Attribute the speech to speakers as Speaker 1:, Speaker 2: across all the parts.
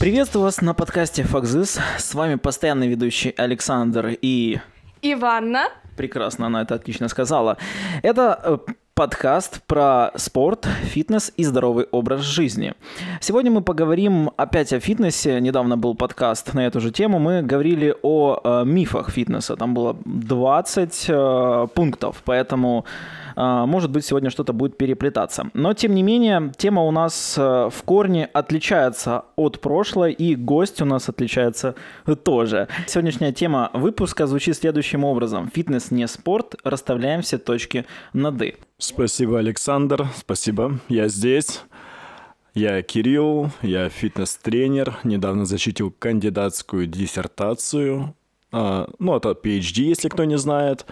Speaker 1: Приветствую вас на подкасте Факзис. С вами постоянный ведущий Александр и...
Speaker 2: Иванна.
Speaker 1: Прекрасно, она это отлично сказала. Это э, подкаст про спорт, фитнес и здоровый образ жизни. Сегодня мы поговорим опять о фитнесе. Недавно был подкаст на эту же тему. Мы говорили о э, мифах фитнеса. Там было 20 э, пунктов, поэтому э, может быть сегодня что-то будет переплетаться. Но тем не менее, тема у нас э, в корне отличается от прошлой, и гость у нас отличается тоже. Сегодняшняя тема выпуска звучит следующим образом. Фитнес не спорт, расставляем все точки над «и».
Speaker 3: Спасибо, Александр. Спасибо. Я здесь. Я Кирилл, я фитнес-тренер, недавно защитил кандидатскую диссертацию, а, ну, это PhD, если кто не знает.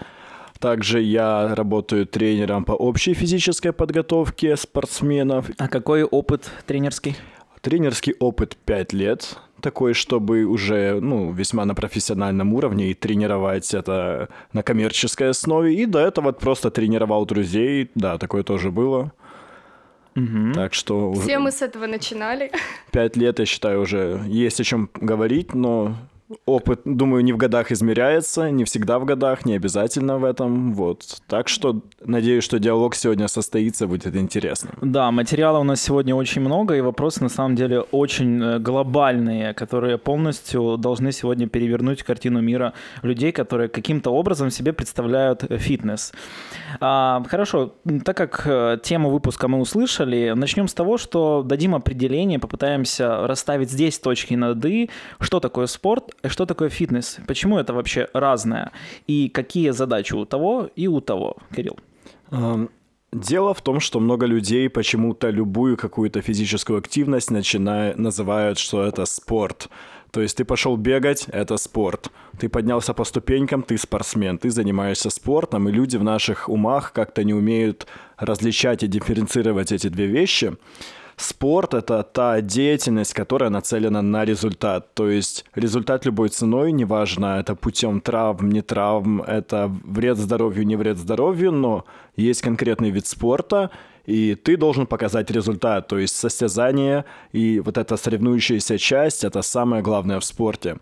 Speaker 3: Также я работаю тренером по общей физической подготовке спортсменов.
Speaker 1: А какой опыт тренерский?
Speaker 3: Тренерский опыт 5 лет, такой, чтобы уже, ну, весьма на профессиональном уровне и тренировать это на коммерческой основе. И до этого просто тренировал друзей, да, такое тоже было.
Speaker 1: Угу.
Speaker 3: Так что...
Speaker 2: Все мы с этого начинали.
Speaker 3: Пять лет, я считаю, уже есть о чем говорить, но опыт, думаю, не в годах измеряется, не всегда в годах, не обязательно в этом, вот. Так что надеюсь, что диалог сегодня состоится, будет интересно.
Speaker 1: Да, материала у нас сегодня очень много, и вопросы на самом деле очень э, глобальные, которые полностью должны сегодня перевернуть картину мира людей, которые каким-то образом себе представляют э, фитнес. А, хорошо, так как э, тему выпуска мы услышали, начнем с того, что дадим определение, попытаемся расставить здесь точки над «и», что такое спорт, что такое фитнес? Почему это вообще разное? И какие задачи у того и у того? Кирилл.
Speaker 3: Дело в том, что много людей почему-то любую какую-то физическую активность начинают, называют, что это спорт. То есть ты пошел бегать, это спорт. Ты поднялся по ступенькам, ты спортсмен, ты занимаешься спортом, и люди в наших умах как-то не умеют различать и дифференцировать эти две вещи. Спорт — это та деятельность, которая нацелена на результат. То есть результат любой ценой, неважно, это путем травм, не травм, это вред здоровью, не вред здоровью, но есть конкретный вид спорта, и ты должен показать результат. То есть состязание и вот эта соревнующаяся часть — это самое главное в спорте.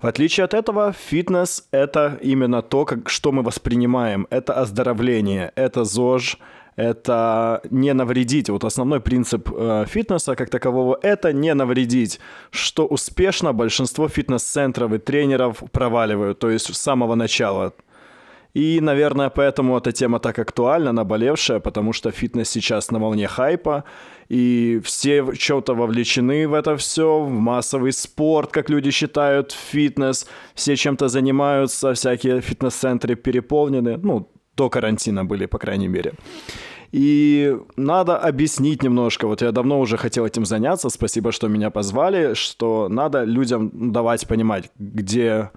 Speaker 3: В отличие от этого, фитнес — это именно то, как, что мы воспринимаем. Это оздоровление, это ЗОЖ, это не навредить. Вот основной принцип э, фитнеса как такового – это не навредить, что успешно большинство фитнес-центров и тренеров проваливают, то есть с самого начала. И, наверное, поэтому эта тема так актуальна, наболевшая, потому что фитнес сейчас на волне хайпа, и все в чем-то вовлечены в это все, в массовый спорт, как люди считают, фитнес, все чем-то занимаются, всякие фитнес-центры переполнены, ну, до карантина были, по крайней мере. И надо объяснить немножко. Вот я давно уже хотел этим заняться. Спасибо, что меня позвали. Что надо людям давать понимать, где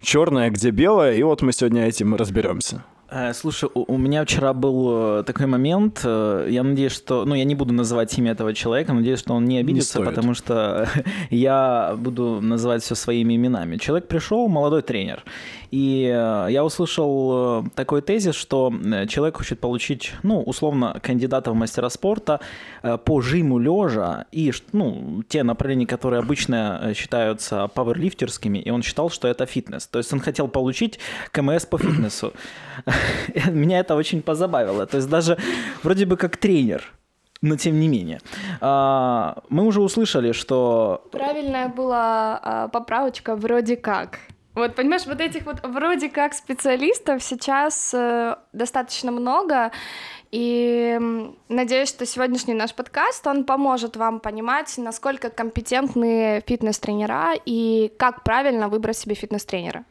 Speaker 3: черное, где белое. И вот мы сегодня этим разберемся.
Speaker 1: Э, слушай, у, меня вчера был э, такой момент. Э, я надеюсь, что... Ну, я не буду называть имя этого человека, надеюсь, что он не обидится, не потому что я буду называть все своими именами. Человек пришел, молодой тренер. И я услышал такой тезис, что человек хочет получить, ну, условно, кандидата в мастера спорта по жиму лежа и, ну, те направления, которые обычно считаются пауэрлифтерскими, и он считал, что это фитнес. То есть он хотел получить КМС по фитнесу. Меня это очень позабавило. То есть даже вроде бы как тренер, но тем не менее. А, мы уже услышали, что...
Speaker 2: Правильная была а, поправочка «вроде как». Вот, понимаешь, вот этих вот вроде как специалистов сейчас э, достаточно много, и надеюсь, что сегодняшний наш подкаст, он поможет вам понимать, насколько компетентны фитнес-тренера и как правильно выбрать себе фитнес-тренера.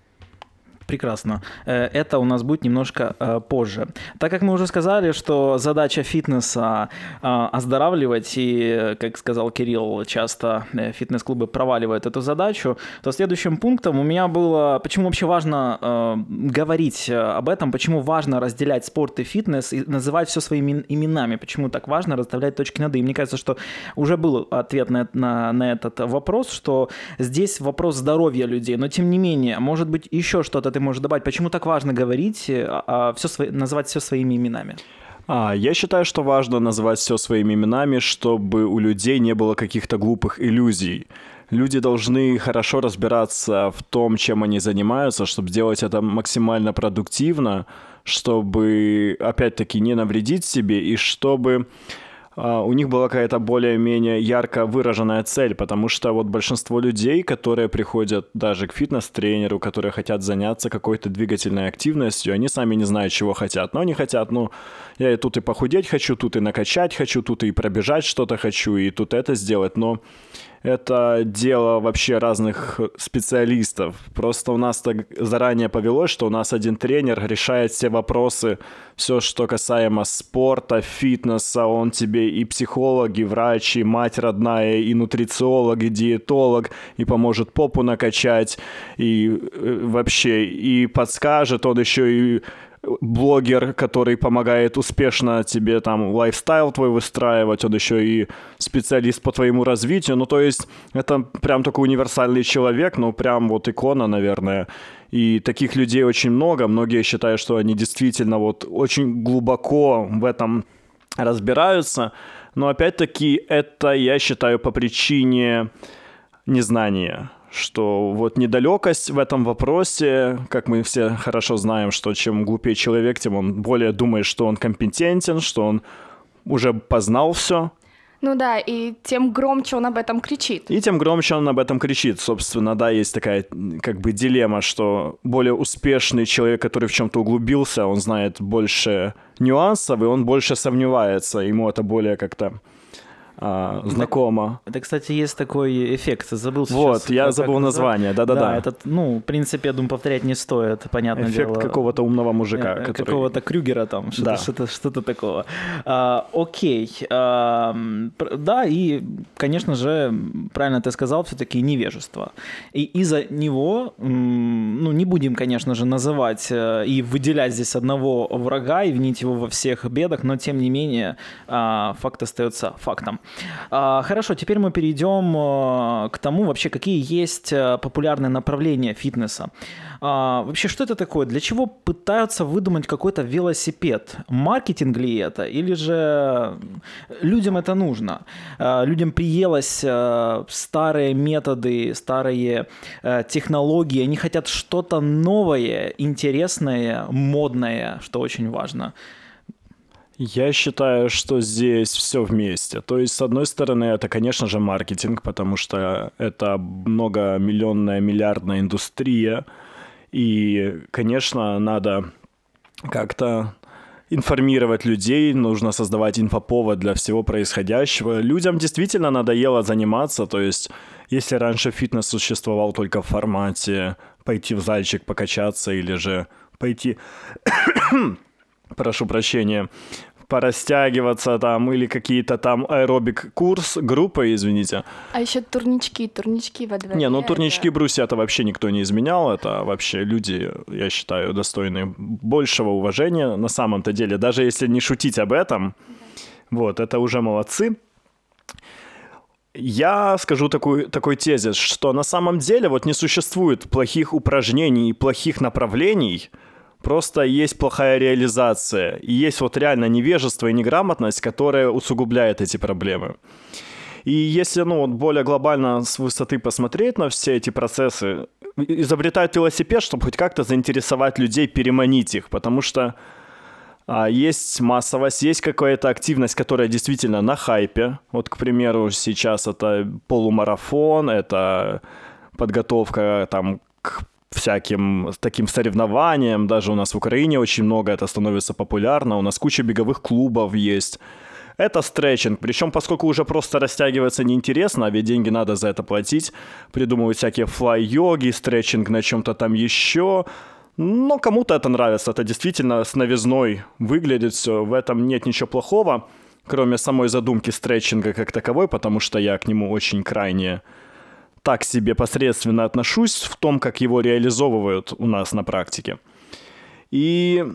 Speaker 1: Прекрасно. Э, это у нас будет немножко э, позже. Так как мы уже сказали, что задача фитнеса э, оздоравливать, и, как сказал Кирилл, часто фитнес-клубы проваливают эту задачу, то следующим пунктом у меня было, почему вообще важно говорить об этом, почему важно разделять спорт и фитнес и называть все своими именами, почему так важно расставлять точки над «и». Мне кажется, что уже был ответ на, на, на этот вопрос, что здесь вопрос здоровья людей, но тем не менее, может быть, еще что-то ты можешь добавить? Почему так важно говорить, а, а все свои, называть все своими именами?
Speaker 3: А, я считаю, что важно называть все своими именами, чтобы у людей не было каких-то глупых иллюзий. Люди должны хорошо разбираться в том, чем они занимаются, чтобы сделать это максимально продуктивно, чтобы, опять-таки, не навредить себе и чтобы у них была какая-то более-менее ярко выраженная цель, потому что вот большинство людей, которые приходят даже к фитнес-тренеру, которые хотят заняться какой-то двигательной активностью, они сами не знают, чего хотят. Но они хотят, ну, я и тут и похудеть хочу, тут и накачать хочу, тут и пробежать что-то хочу, и тут это сделать, но это дело вообще разных специалистов. Просто у нас так заранее повелось, что у нас один тренер решает все вопросы, все, что касаемо спорта, фитнеса, он тебе и психолог, и врач, и мать родная, и нутрициолог, и диетолог, и поможет попу накачать, и э, вообще, и подскажет, он еще и блогер, который помогает успешно тебе там лайфстайл твой выстраивать, он еще и специалист по твоему развитию. Ну, то есть это прям такой универсальный человек, ну, прям вот икона, наверное. И таких людей очень много. Многие считают, что они действительно вот очень глубоко в этом разбираются. Но опять-таки это, я считаю, по причине незнания что вот недалекость в этом вопросе, как мы все хорошо знаем, что чем глупее человек, тем он более думает, что он компетентен, что он уже познал все.
Speaker 2: Ну да, и тем громче он об этом кричит.
Speaker 3: И тем громче он об этом кричит. Собственно, да, есть такая как бы дилемма, что более успешный человек, который в чем-то углубился, он знает больше нюансов, и он больше сомневается. Ему это более как-то а, знакомо.
Speaker 1: Это, кстати, есть такой эффект. Забыл сейчас.
Speaker 3: Вот, я забыл название, да-да-да. Да,
Speaker 1: этот, ну, в принципе, я думаю, повторять не стоит, понятно
Speaker 3: эффект
Speaker 1: дело.
Speaker 3: какого-то умного мужика.
Speaker 1: Э,
Speaker 3: который...
Speaker 1: Какого-то Крюгера там, что-то, да. что-то, что-то такого. А, окей. А, да, и, конечно же, правильно ты сказал, все-таки невежество. И из-за него, ну, не будем, конечно же, называть э, и выделять здесь одного врага и винить его во всех бедах, но, тем не менее, а, факт остается фактом. А, хорошо, теперь мы перейдем э, к тому, вообще, какие есть э, популярные направления фитнеса. А, вообще, что это такое? Для чего пытаются выдумать какой-то велосипед? Маркетинг ли это? Или же людям это нужно? Людям приелось э, старые методы, старые технологии. Они хотят что-то новое, интересное, модное, что очень важно.
Speaker 3: Я считаю, что здесь все вместе. То есть, с одной стороны, это, конечно же, маркетинг, потому что это многомиллионная, миллиардная индустрия. И, конечно, надо как-то информировать людей, нужно создавать инфоповод для всего происходящего. Людям действительно надоело заниматься, то есть если раньше фитнес существовал только в формате пойти в зальчик покачаться или же пойти прошу прощения, порастягиваться там или какие-то там аэробик курс, группа, извините.
Speaker 2: А еще турнички, турнички во дворе.
Speaker 3: Не, ну турнички брусья это вообще никто не изменял, это вообще люди, я считаю, достойны большего уважения на самом-то деле, даже если не шутить об этом, вот, это уже молодцы. Я скажу такой, такой тезис, что на самом деле вот не существует плохих упражнений и плохих направлений, Просто есть плохая реализация. И есть вот реально невежество и неграмотность, которая усугубляет эти проблемы. И если, ну, вот более глобально с высоты посмотреть на все эти процессы, изобретают велосипед, чтобы хоть как-то заинтересовать людей, переманить их, потому что а, есть массовость, есть какая-то активность, которая действительно на хайпе. Вот, к примеру, сейчас это полумарафон, это подготовка там к всяким таким соревнованиям. Даже у нас в Украине очень много это становится популярно. У нас куча беговых клубов есть. Это стретчинг. Причем, поскольку уже просто растягиваться неинтересно, а ведь деньги надо за это платить, придумывать всякие флай-йоги, стретчинг на чем-то там еще. Но кому-то это нравится, это действительно с новизной выглядит все, в этом нет ничего плохого, кроме самой задумки стретчинга как таковой, потому что я к нему очень крайне так себе посредственно отношусь в том, как его реализовывают у нас на практике. И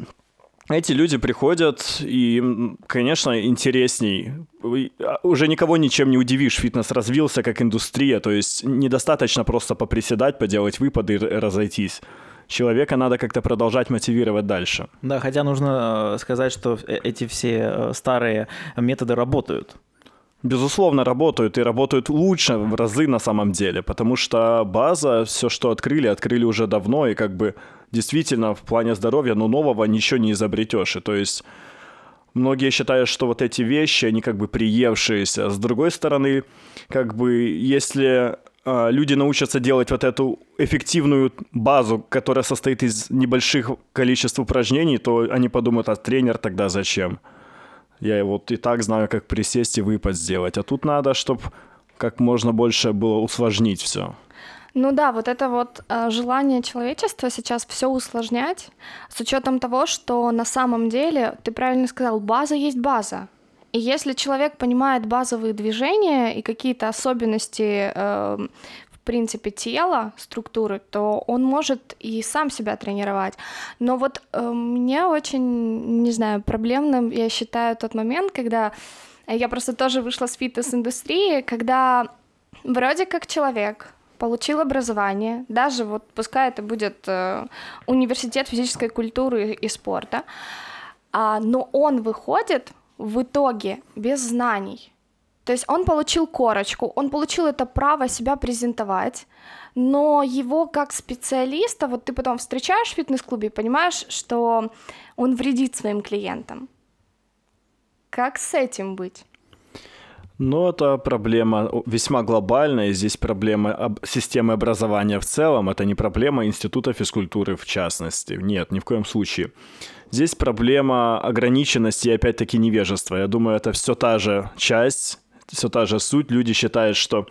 Speaker 3: эти люди приходят, и, конечно, интересней. А, уже никого ничем не удивишь. Фитнес развился как индустрия, то есть недостаточно просто поприседать, поделать выпады и разойтись. Человека надо как-то продолжать мотивировать дальше.
Speaker 1: Да, хотя нужно э, сказать, что э, эти все э, старые методы работают
Speaker 3: безусловно, работают и работают лучше в разы на самом деле, потому что база, все, что открыли, открыли уже давно, и как бы действительно в плане здоровья, ну, нового ничего не изобретешь. И то есть многие считают, что вот эти вещи, они как бы приевшиеся. С другой стороны, как бы если э, люди научатся делать вот эту эффективную базу, которая состоит из небольших количеств упражнений, то они подумают, а тренер тогда зачем? Я вот и так знаю, как присесть и выпад сделать. А тут надо, чтобы как можно больше было усложнить все.
Speaker 2: Ну да, вот это вот э, желание человечества сейчас все усложнять, с учетом того, что на самом деле, ты правильно сказал, база есть база. И если человек понимает базовые движения и какие-то особенности э, принципе, тела, структуры, то он может и сам себя тренировать. Но вот э, мне очень, не знаю, проблемным, я считаю, тот момент, когда я просто тоже вышла с фитнес-индустрии, когда вроде как человек получил образование, даже вот пускай это будет э, университет физической культуры и спорта, а, но он выходит в итоге без знаний. То есть он получил корочку, он получил это право себя презентовать, но его как специалиста, вот ты потом встречаешь в фитнес-клубе и понимаешь, что он вредит своим клиентам. Как с этим быть?
Speaker 3: Ну, это проблема весьма глобальная. Здесь проблема об... системы образования в целом. Это не проблема института физкультуры в частности. Нет, ни в коем случае. Здесь проблема ограниченности и опять-таки невежества. Я думаю, это все та же часть все та же суть. Люди считают, что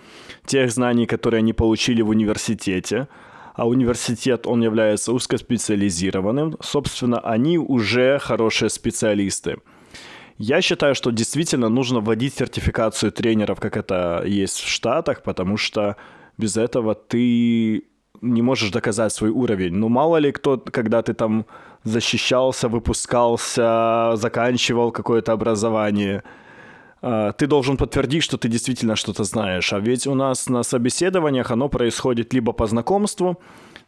Speaker 3: тех знаний, которые они получили в университете, а университет, он является узкоспециализированным, собственно, они уже хорошие специалисты. Я считаю, что действительно нужно вводить сертификацию тренеров, как это есть в Штатах, потому что без этого ты не можешь доказать свой уровень. Ну, мало ли кто, когда ты там защищался, выпускался, заканчивал какое-то образование – ты должен подтвердить, что ты действительно что-то знаешь. А ведь у нас на собеседованиях оно происходит либо по знакомству,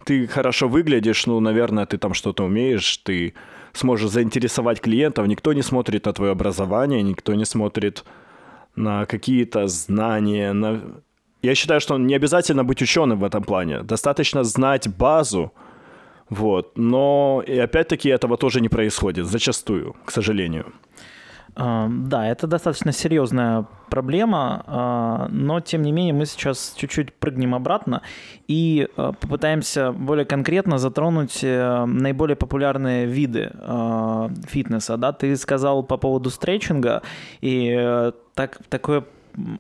Speaker 3: ты хорошо выглядишь, ну, наверное, ты там что-то умеешь, ты сможешь заинтересовать клиентов, никто не смотрит на твое образование, никто не смотрит на какие-то знания, на... Я считаю, что не обязательно быть ученым в этом плане. Достаточно знать базу, вот. Но и опять-таки этого тоже не происходит, зачастую, к сожалению.
Speaker 1: Да, это достаточно серьезная проблема, а, но тем не менее мы сейчас чуть-чуть прыгнем обратно и а, попытаемся более конкретно затронуть э, наиболее популярные виды а, фитнеса. Да, ты сказал по поводу стретчинга, и э, так, такое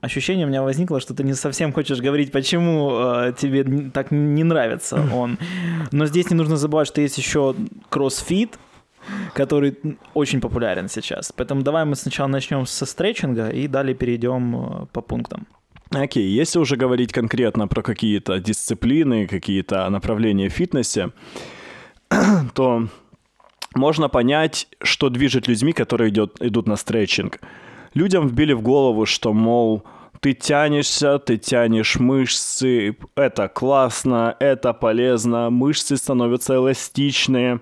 Speaker 1: ощущение у меня возникло, что ты не совсем хочешь говорить, почему э, тебе так не нравится он. Но здесь не нужно забывать, что есть еще кроссфит, который очень популярен сейчас. Поэтому давай мы сначала начнем со стретчинга и далее перейдем э, по пунктам.
Speaker 3: Окей, okay. если уже говорить конкретно про какие-то дисциплины, какие-то направления в фитнесе, то можно понять, что движет людьми, которые идет, идут на стретчинг. Людям вбили в голову, что, мол, ты тянешься, ты тянешь мышцы, это классно, это полезно, мышцы становятся эластичные,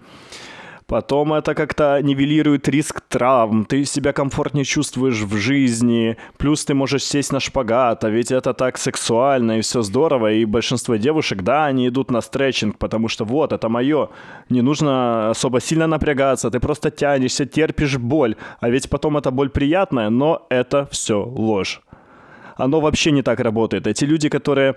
Speaker 3: Потом это как-то нивелирует риск травм, ты себя комфортнее чувствуешь в жизни, плюс ты можешь сесть на шпагат, а ведь это так сексуально и все здорово, и большинство девушек, да, они идут на стретчинг, потому что вот, это мое, не нужно особо сильно напрягаться, ты просто тянешься, терпишь боль, а ведь потом эта боль приятная, но это все ложь. Оно вообще не так работает. Эти люди, которые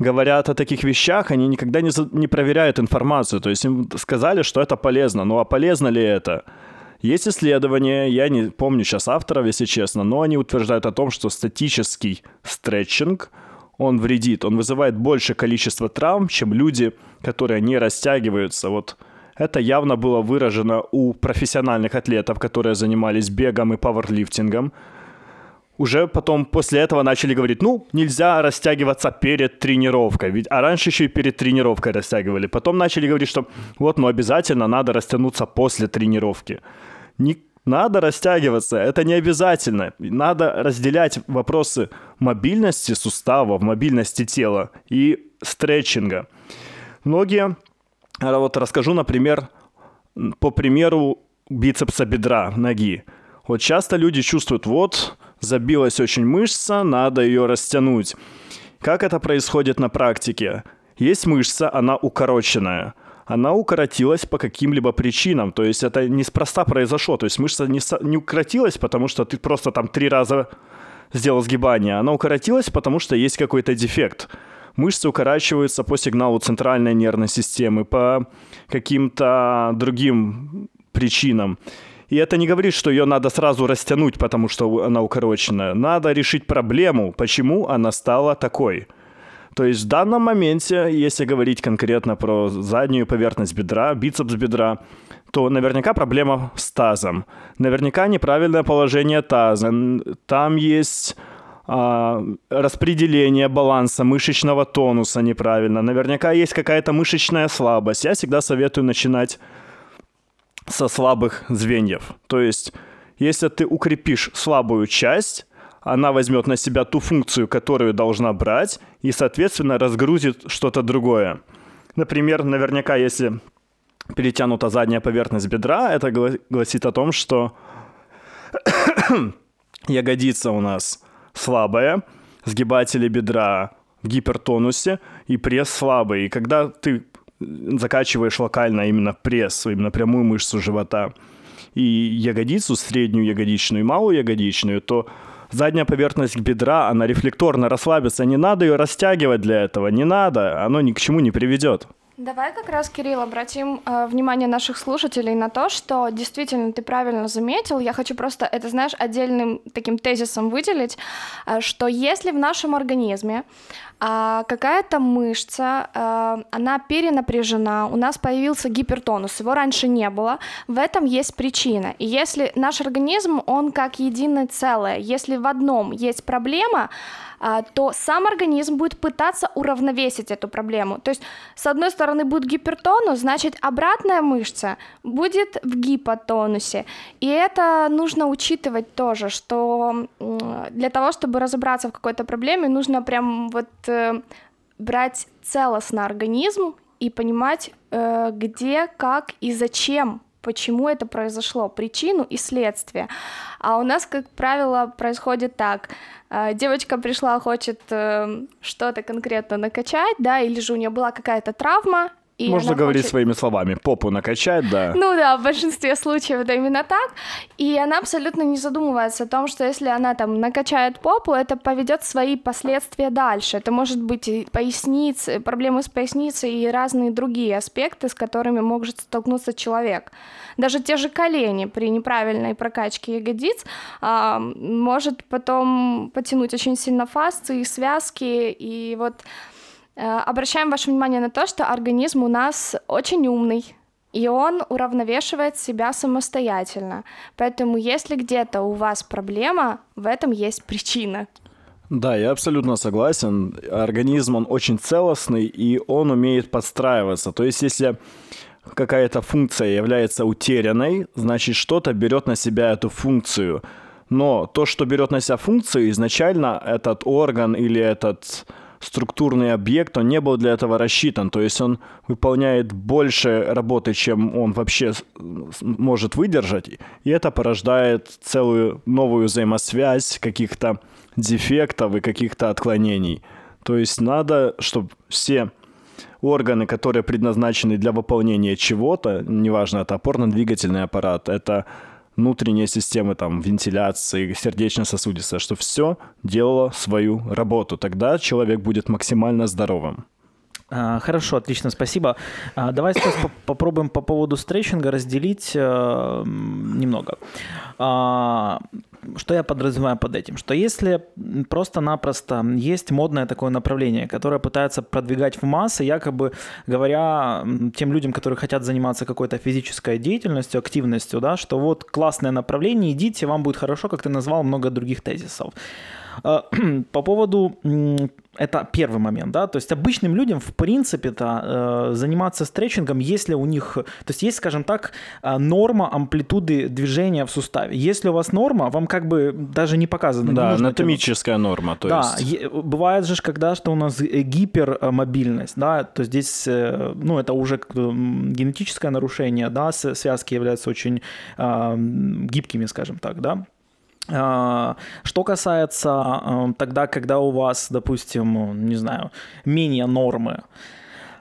Speaker 3: говорят о таких вещах, они никогда не, не проверяют информацию. То есть им сказали, что это полезно. Ну а полезно ли это? Есть исследования, я не помню сейчас авторов, если честно, но они утверждают о том, что статический стретчинг, он вредит, он вызывает большее количество травм, чем люди, которые не растягиваются. Вот Это явно было выражено у профессиональных атлетов, которые занимались бегом и пауэрлифтингом. Уже потом после этого начали говорить, ну, нельзя растягиваться перед тренировкой. Ведь, а раньше еще и перед тренировкой растягивали. Потом начали говорить, что вот, ну, обязательно надо растянуться после тренировки. Не надо растягиваться, это не обязательно. Надо разделять вопросы мобильности суставов, мобильности тела и стретчинга. Многие, а вот расскажу, например, по примеру бицепса бедра, ноги. Вот часто люди чувствуют, вот, забилась очень мышца, надо ее растянуть. Как это происходит на практике? Есть мышца, она укороченная – она укоротилась по каким-либо причинам. То есть это неспроста произошло. То есть мышца не, не укоротилась, потому что ты просто там три раза сделал сгибание. Она укоротилась, потому что есть какой-то дефект. Мышцы укорачиваются по сигналу центральной нервной системы, по каким-то другим причинам. И это не говорит, что ее надо сразу растянуть, потому что она укороченная. Надо решить проблему, почему она стала такой – то есть в данном моменте, если говорить конкретно про заднюю поверхность бедра, бицепс бедра, то наверняка проблема с тазом. Наверняка неправильное положение таза. Там есть а, распределение баланса мышечного тонуса неправильно. Наверняка есть какая-то мышечная слабость. Я всегда советую начинать со слабых звеньев. То есть, если ты укрепишь слабую часть, она возьмет на себя ту функцию, которую должна брать, и, соответственно, разгрузит что-то другое. Например, наверняка, если перетянута задняя поверхность бедра, это гласит о том, что ягодица у нас слабая, сгибатели бедра в гипертонусе и пресс слабый. И когда ты закачиваешь локально именно пресс, именно прямую мышцу живота и ягодицу, среднюю ягодичную и малую ягодичную, то задняя поверхность бедра, она рефлекторно расслабится. Не надо ее растягивать для этого, не надо, оно ни к чему не приведет.
Speaker 2: Давай как раз, Кирилл, обратим э, внимание наших слушателей на то, что действительно ты правильно заметил. Я хочу просто это, знаешь, отдельным таким тезисом выделить, э, что если в нашем организме э, какая-то мышца, э, она перенапряжена, у нас появился гипертонус, его раньше не было, в этом есть причина. И если наш организм, он как единое целое, если в одном есть проблема, то сам организм будет пытаться уравновесить эту проблему. То есть, с одной стороны, будет гипертонус, значит, обратная мышца будет в гипотонусе. И это нужно учитывать тоже, что для того, чтобы разобраться в какой-то проблеме, нужно прям вот э, брать целостно организм и понимать, э, где, как и зачем почему это произошло, причину и следствие. А у нас, как правило, происходит так. Э, девочка пришла, хочет э, что-то конкретно накачать, да, или же у нее была какая-то травма,
Speaker 3: и Можно говорить хочет... своими словами, попу накачать, да.
Speaker 2: Ну да, в большинстве случаев это именно так. И она абсолютно не задумывается о том, что если она там накачает попу, это поведет свои последствия дальше. Это может быть и поясницы, проблемы с поясницей и разные другие аспекты, с которыми может столкнуться человек. Даже те же колени при неправильной прокачке ягодиц а, может потом потянуть очень сильно фасции, связки, и вот обращаем ваше внимание на то, что организм у нас очень умный, и он уравновешивает себя самостоятельно. Поэтому если где-то у вас проблема, в этом есть причина.
Speaker 3: Да, я абсолютно согласен. Организм, он очень целостный, и он умеет подстраиваться. То есть, если какая-то функция является утерянной, значит, что-то берет на себя эту функцию. Но то, что берет на себя функцию, изначально этот орган или этот структурный объект, он не был для этого рассчитан. То есть он выполняет больше работы, чем он вообще может выдержать. И это порождает целую новую взаимосвязь каких-то дефектов и каких-то отклонений. То есть надо, чтобы все органы, которые предназначены для выполнения чего-то, неважно, это опорно-двигательный аппарат, это внутренние системы, там, вентиляции, сердечно-сосудистая, что все делало свою работу. Тогда человек будет максимально здоровым.
Speaker 1: А, хорошо, отлично, спасибо. А, давай сейчас попробуем по поводу стретчинга разделить э, немного. Что я подразумеваю под этим? Что если просто-напросто есть модное такое направление, которое пытается продвигать в массы, якобы говоря тем людям, которые хотят заниматься какой-то физической деятельностью, активностью, да, что вот классное направление, идите, вам будет хорошо, как ты назвал много других тезисов. Э, по поводу это первый момент, да, то есть обычным людям, в принципе-то, э, заниматься стретчингом, если у них, то есть есть, скажем так, э, норма амплитуды движения в суставе. Если у вас норма, вам как бы даже не показано.
Speaker 3: Да, не анатомическая тянуть. норма, то
Speaker 1: да, есть. бывает же, когда что у нас гипермобильность, да, то здесь, ну, это уже генетическое нарушение, да, связки являются очень э, гибкими, скажем так, да, что касается а, тогда, когда у вас, допустим, не знаю, менее нормы,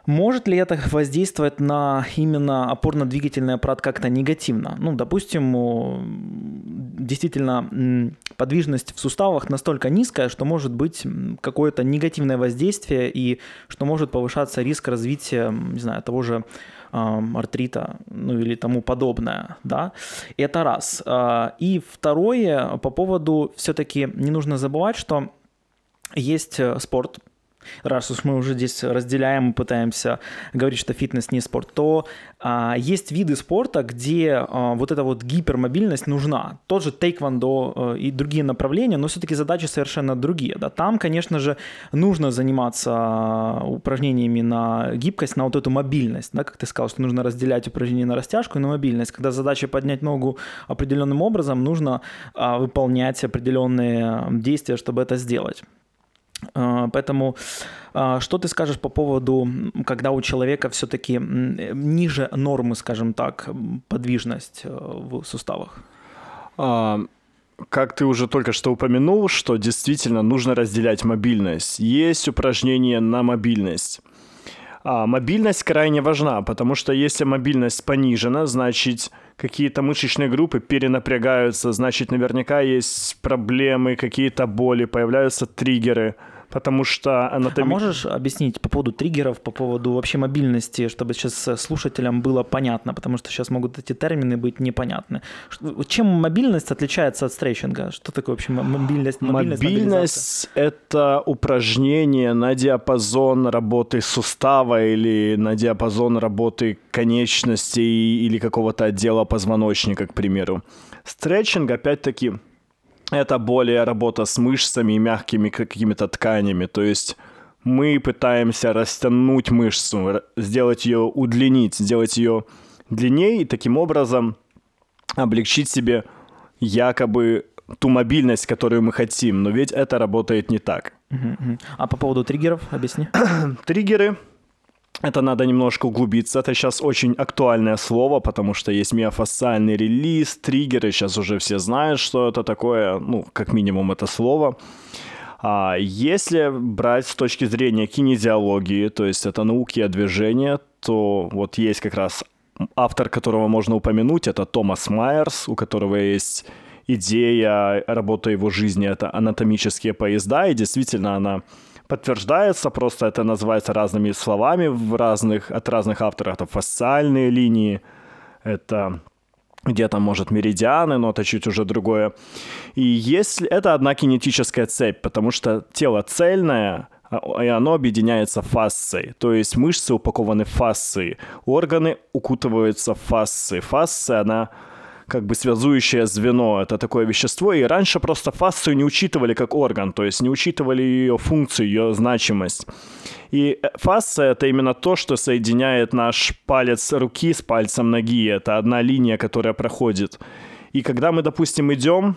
Speaker 1: может ли это воздействовать на именно опорно-двигательный аппарат как-то негативно? Ну, допустим, действительно подвижность в суставах настолько низкая, что может быть какое-то негативное воздействие и что может повышаться риск развития, не знаю, того же артрита, ну или тому подобное, да, это раз. А, и второе, по поводу, все-таки не нужно забывать, что есть э, спорт, раз уж мы уже здесь разделяем и пытаемся говорить, что фитнес не спорт, то а, есть виды спорта, где а, вот эта вот гипермобильность нужна. Тот же тейквондо а, и другие направления, но все-таки задачи совершенно другие. Да. Там, конечно же, нужно заниматься а, упражнениями на гибкость, на вот эту мобильность. Да, как ты сказал, что нужно разделять упражнения на растяжку и на мобильность. Когда задача поднять ногу определенным образом, нужно а, выполнять определенные действия, чтобы это сделать. А, поэтому а, что ты скажешь по поводу, когда у человека все-таки ниже нормы, скажем так, подвижность э, в суставах?
Speaker 3: А, как ты уже только что упомянул, что действительно нужно разделять мобильность. Есть упражнения на мобильность. А мобильность крайне важна, потому что если мобильность понижена, значит какие-то мышечные группы перенапрягаются, значит наверняка есть проблемы, какие-то боли, появляются триггеры – потому что анатомия...
Speaker 1: А можешь объяснить по поводу триггеров, по поводу вообще мобильности, чтобы сейчас слушателям было понятно, потому что сейчас могут эти термины быть непонятны. Чем мобильность отличается от стретчинга? Что такое вообще мобильность?
Speaker 3: Мобильность, мобильность — это упражнение на диапазон работы сустава или на диапазон работы конечностей или какого-то отдела позвоночника, к примеру. Стретчинг, опять-таки, это более работа с мышцами и мягкими какими-то тканями. То есть мы пытаемся растянуть мышцу, сделать ее, удлинить, сделать ее длиннее и таким образом облегчить себе якобы ту мобильность, которую мы хотим. Но ведь это работает не так.
Speaker 1: А по поводу триггеров объясни.
Speaker 3: Триггеры это надо немножко углубиться. Это сейчас очень актуальное слово, потому что есть миофасциальный релиз, триггеры. Сейчас уже все знают, что это такое. Ну, как минимум, это слово. А если брать с точки зрения кинезиологии, то есть это науки о движении, то вот есть как раз автор, которого можно упомянуть, это Томас Майерс, у которого есть идея работы его жизни, это анатомические поезда, и действительно она подтверждается, просто это называется разными словами в разных, от разных авторов. Это фасциальные линии, это где-то, может, меридианы, но это чуть уже другое. И если это одна кинетическая цепь, потому что тело цельное, а, и оно объединяется фасцией. То есть мышцы упакованы в фасции, органы укутываются в фасции. Фасция, она как бы связующее звено, это такое вещество, и раньше просто фасцию не учитывали как орган, то есть не учитывали ее функцию, ее значимость. И э, фасция — это именно то, что соединяет наш палец руки с пальцем ноги, это одна линия, которая проходит. И когда мы, допустим, идем,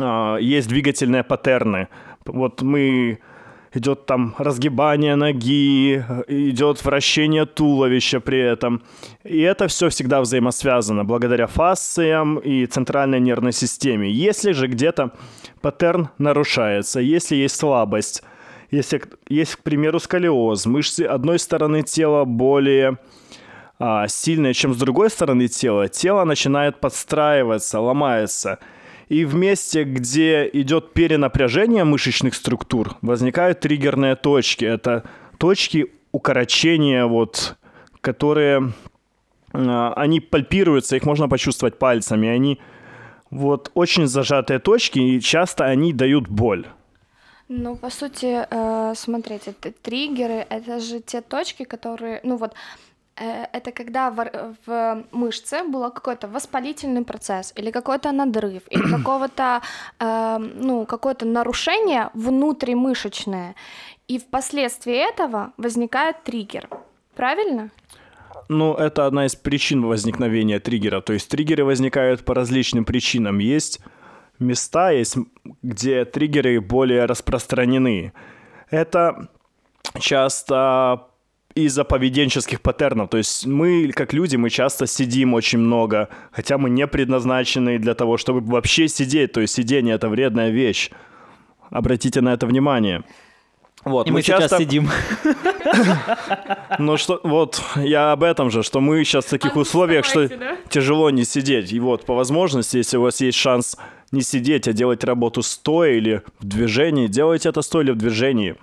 Speaker 3: а, есть двигательные паттерны. Вот мы идет там разгибание ноги, идет вращение туловища при этом. И это все всегда взаимосвязано благодаря фасциям и центральной нервной системе. Если же где-то паттерн нарушается, если есть слабость, если есть, к примеру, сколиоз, мышцы одной стороны тела более а, сильные, чем с другой стороны тела, тело начинает подстраиваться, ломается – и в месте, где идет перенапряжение мышечных структур, возникают триггерные точки. Это точки укорочения, вот, которые а, они пальпируются, их можно почувствовать пальцами, они вот очень зажатые точки, и часто они дают боль.
Speaker 2: Ну, по сути, э, смотрите, триггеры — это же те точки, которые, ну вот, это когда в, в мышце был какой-то воспалительный процесс или какой-то надрыв или какого-то э, ну какое-то нарушение внутримышечное и впоследствии этого возникает триггер правильно
Speaker 3: ну, это одна из причин возникновения триггера. То есть триггеры возникают по различным причинам. Есть места, есть, где триггеры более распространены. Это часто из-за поведенческих паттернов. То есть мы, как люди, мы часто сидим очень много, хотя мы не предназначены для того, чтобы вообще сидеть. То есть сидение — это вредная вещь. Обратите на это внимание.
Speaker 1: Вот, И мы, мы сейчас часто... сидим.
Speaker 3: Ну что, вот, я об этом же, что мы сейчас в таких а условиях, что тяжело не сидеть. И вот, по возможности, если у вас есть шанс не сидеть, а делать работу стоя или в движении, делайте это стоя или в движении.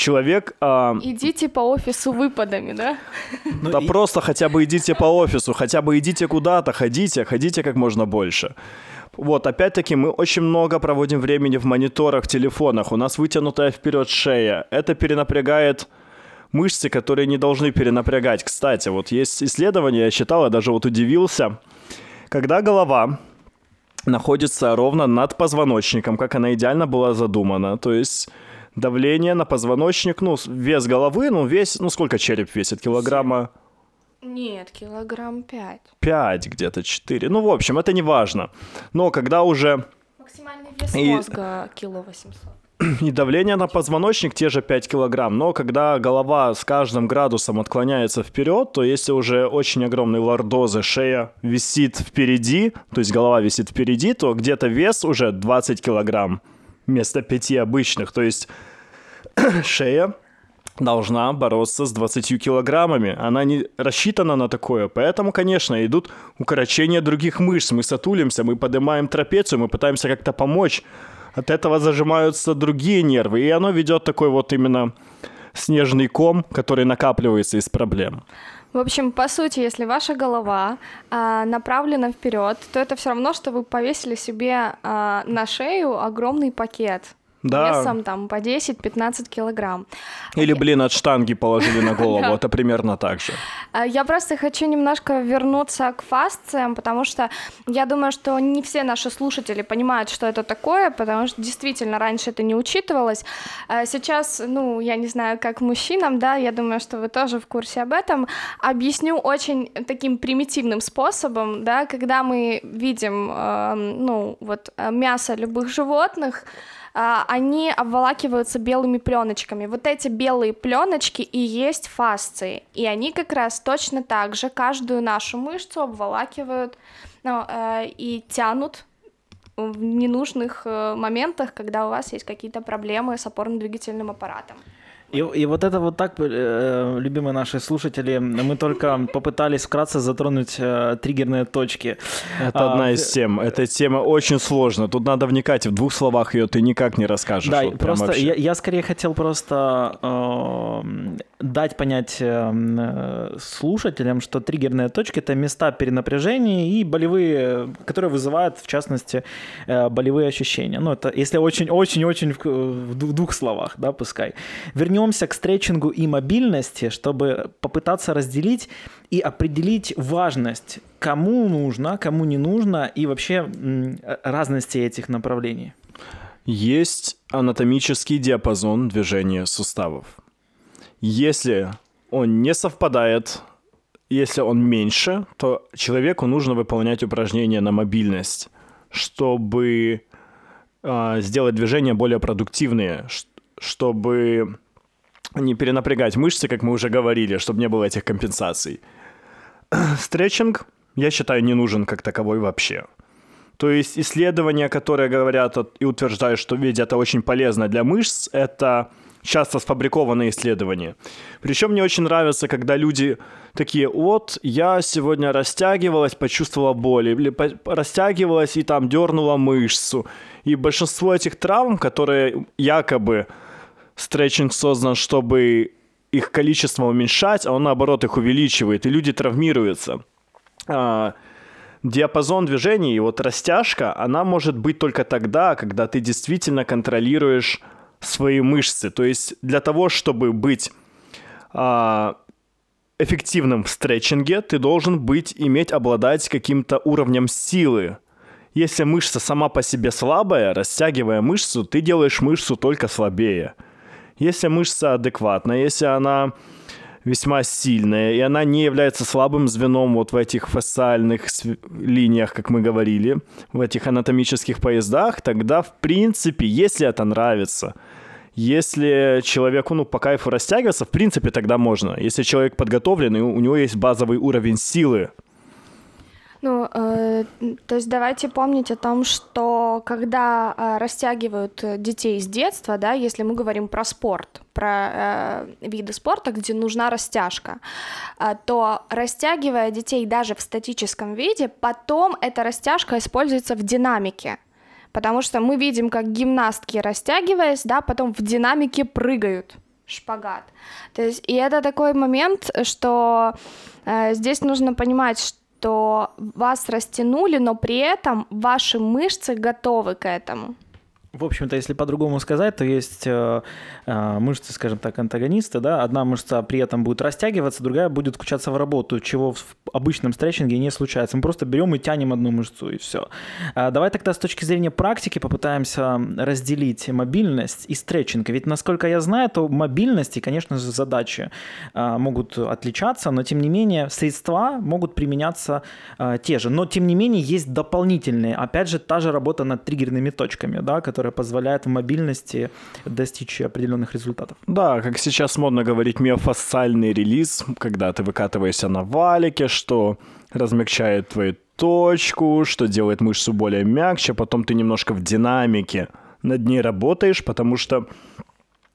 Speaker 3: Человек... А...
Speaker 2: Идите по офису выпадами, да?
Speaker 3: Ну, да и... просто хотя бы идите по офису, хотя бы идите куда-то, ходите, ходите как можно больше. Вот, опять-таки, мы очень много проводим времени в мониторах, в телефонах. У нас вытянутая вперед шея. Это перенапрягает мышцы, которые не должны перенапрягать. Кстати, вот есть исследование, я читал, я даже вот удивился. Когда голова находится ровно над позвоночником, как она идеально была задумана, то есть давление на позвоночник, ну, вес головы, ну, вес, ну, сколько череп весит? Килограмма?
Speaker 2: Нет, килограмм пять.
Speaker 3: Пять где-то, четыре. Ну, в общем, это не важно. Но когда уже...
Speaker 2: Максимальный вес и... мозга кило восемьсот.
Speaker 3: И давление на позвоночник те же 5 килограмм. Но когда голова с каждым градусом отклоняется вперед, то если уже очень огромный лордозы, шея висит впереди, то есть голова висит впереди, то где-то вес уже 20 килограмм вместо 5 обычных. То есть шея должна бороться с 20 килограммами. Она не рассчитана на такое. Поэтому, конечно, идут укорочения других мышц. Мы сатулимся, мы поднимаем трапецию, мы пытаемся как-то помочь. От этого зажимаются другие нервы. И оно ведет такой вот именно снежный ком, который накапливается из проблем.
Speaker 2: В общем, по сути, если ваша голова а, направлена вперед, то это все равно, что вы повесили себе а, на шею огромный пакет да. весом там по 10-15 килограмм.
Speaker 3: Или, блин, от штанги положили на голову, это примерно так же.
Speaker 2: А, я просто хочу немножко вернуться к фасциям, потому что я думаю, что не все наши слушатели понимают, что это такое, потому что действительно раньше это не учитывалось. А сейчас, ну, я не знаю, как мужчинам, да, я думаю, что вы тоже в курсе об этом. Объясню очень таким примитивным способом, да, когда мы видим, э, ну, вот э, мясо любых животных, они обволакиваются белыми пленочками. Вот эти белые пленочки и есть фасции, и они как раз точно так же каждую нашу мышцу обволакивают ну, и тянут в ненужных э, моментах, когда у вас есть какие-то проблемы с опорно-двигательным аппаратом.
Speaker 1: И, и вот это вот так, э, любимые наши слушатели, мы только попытались вкратце затронуть э, триггерные точки.
Speaker 3: Это а, одна из тем. Эта тема очень сложна. Тут надо вникать. В двух словах ее ты никак не расскажешь.
Speaker 1: Да, вот просто я, я скорее хотел просто э, дать понять э, слушателям, что триггерные точки это места перенапряжения и болевые, которые вызывают, в частности, э, болевые ощущения. Ну, это если очень-очень-очень в, в двух словах, да, пускай. Вернем вернемся к стретчингу и мобильности, чтобы попытаться разделить и определить важность, кому нужно, кому не нужно, и вообще разности этих направлений.
Speaker 3: Есть анатомический диапазон движения суставов. Если он не совпадает, если он меньше, то человеку нужно выполнять упражнения на мобильность, чтобы э, сделать движения более продуктивные, чтобы не перенапрягать мышцы, как мы уже говорили, чтобы не было этих компенсаций. Стретчинг, я считаю, не нужен как таковой вообще. То есть исследования, которые говорят и утверждают, что ведь это очень полезно для мышц, это часто сфабрикованные исследования. Причем мне очень нравится, когда люди такие, вот, я сегодня растягивалась, почувствовала боль, или растягивалась и там дернула мышцу. И большинство этих травм, которые якобы стретчинг создан, чтобы их количество уменьшать, а он наоборот их увеличивает, и люди травмируются. А, диапазон движений, вот растяжка, она может быть только тогда, когда ты действительно контролируешь свои мышцы. То есть для того, чтобы быть а, эффективным в стретчинге, ты должен быть, иметь, обладать каким-то уровнем силы. Если мышца сама по себе слабая, растягивая мышцу, ты делаешь мышцу только слабее. Если мышца адекватная, если она весьма сильная, и она не является слабым звеном вот в этих фасциальных линиях, как мы говорили, в этих анатомических поездах, тогда, в принципе, если это нравится, если человеку, ну, по кайфу растягиваться, в принципе, тогда можно. Если человек подготовлен, и у него есть базовый уровень силы,
Speaker 2: ну, э, то есть давайте помнить о том, что когда э, растягивают детей с детства, да, если мы говорим про спорт, про э, виды спорта, где нужна растяжка, э, то растягивая детей даже в статическом виде, потом эта растяжка используется в динамике. Потому что мы видим, как гимнастки, растягиваясь, да, потом в динамике прыгают шпагат. То есть, и это такой момент, что э, здесь нужно понимать, что что вас растянули, но при этом ваши мышцы готовы к этому.
Speaker 1: В общем-то, если по-другому сказать, то есть э, э, мышцы, скажем так, антагонисты, да, одна мышца при этом будет растягиваться, другая будет включаться в работу, чего в обычном стретчинге не случается. Мы просто берем и тянем одну мышцу, и все. А давай тогда с точки зрения практики попытаемся разделить мобильность и стретчинг. Ведь, насколько я знаю, то мобильность и, конечно же, задачи э, могут отличаться, но, тем не менее, средства могут применяться э, те же. Но, тем не менее, есть дополнительные. Опять же, та же работа над триггерными точками, да, которые которая позволяет в мобильности достичь определенных результатов.
Speaker 3: Да, как сейчас модно говорить, миофасциальный релиз, когда ты выкатываешься на валике, что размягчает твою точку, что делает мышцу более мягче, потом ты немножко в динамике над ней работаешь, потому что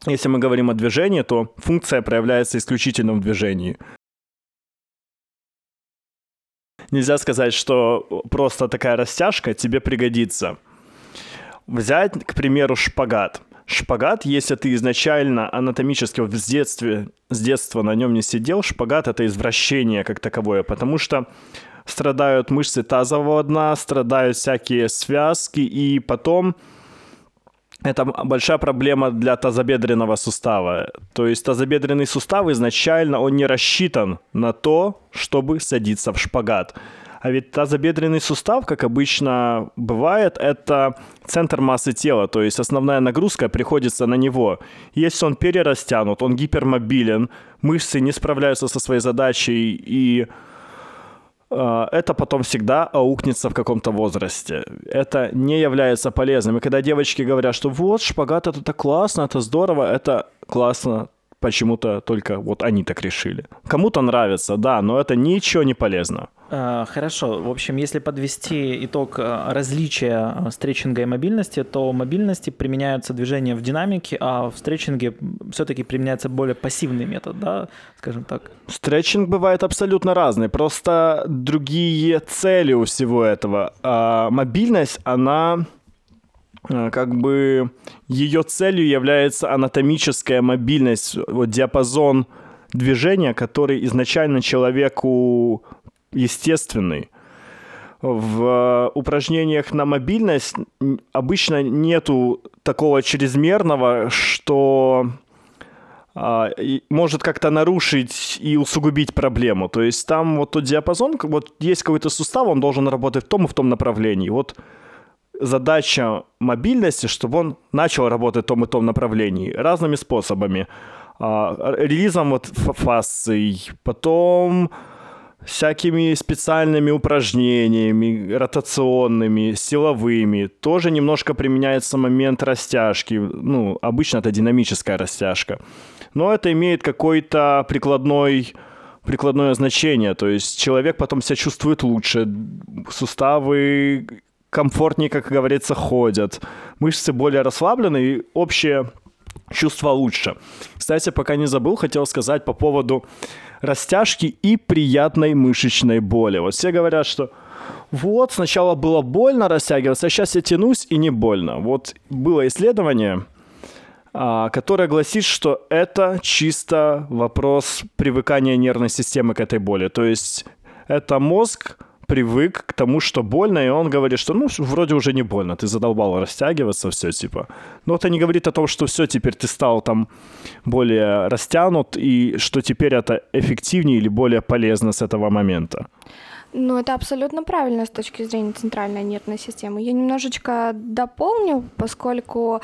Speaker 3: если мы говорим о движении, то функция проявляется исключительно в движении. Нельзя сказать, что просто такая растяжка тебе пригодится – Взять, к примеру, шпагат. Шпагат, если ты изначально анатомически вот с, детства, с детства на нем не сидел, шпагат это извращение как таковое, потому что страдают мышцы тазового дна, страдают всякие связки, и потом это большая проблема для тазобедренного сустава. То есть тазобедренный сустав изначально, он не рассчитан на то, чтобы садиться в шпагат. А ведь тазобедренный сустав, как обычно бывает, это центр массы тела, то есть основная нагрузка приходится на него. Если он перерастянут, он гипермобилен, мышцы не справляются со своей задачей, и э, это потом всегда аукнется в каком-то возрасте. Это не является полезным. И когда девочки говорят, что вот шпагат это так классно, это здорово, это классно почему-то только вот они так решили. Кому-то нравится, да, но это ничего не полезно.
Speaker 1: А, хорошо. В общем, если подвести итог а, различия стретчинга и мобильности, то в мобильности применяются движения в динамике, а в стретчинге все-таки применяется более пассивный метод, да, скажем так.
Speaker 3: Стретчинг бывает абсолютно разный, просто другие цели у всего этого. А мобильность, она как бы ее целью является анатомическая мобильность, вот диапазон движения, который изначально человеку естественный. В э, упражнениях на мобильность обычно нету такого чрезмерного, что а, может как-то нарушить и усугубить проблему. То есть там вот тот диапазон, вот есть какой-то сустав, он должен работать в том и в том направлении. Вот задача мобильности, чтобы он начал работать в том и том направлении разными способами. А, релизом вот фасций, потом всякими специальными упражнениями, ротационными, силовыми. Тоже немножко применяется момент растяжки. Ну, обычно это динамическая растяжка. Но это имеет какой-то прикладной прикладное значение, то есть человек потом себя чувствует лучше, суставы комфортнее, как говорится, ходят, мышцы более расслаблены и общее чувство лучше. Кстати, пока не забыл, хотел сказать по поводу растяжки и приятной мышечной боли. Вот все говорят, что вот, сначала было больно растягиваться, а сейчас я тянусь и не больно. Вот было исследование, а, которое гласит, что это чисто вопрос привыкания нервной системы к этой боли. То есть это мозг привык к тому, что больно, и он говорит, что ну, вроде уже не больно, ты задолбал растягиваться, все типа. Но это не говорит о том, что все, теперь ты стал там более растянут, и что теперь это эффективнее или более полезно с этого момента.
Speaker 2: Ну, это абсолютно правильно с точки зрения центральной нервной системы. Я немножечко дополню, поскольку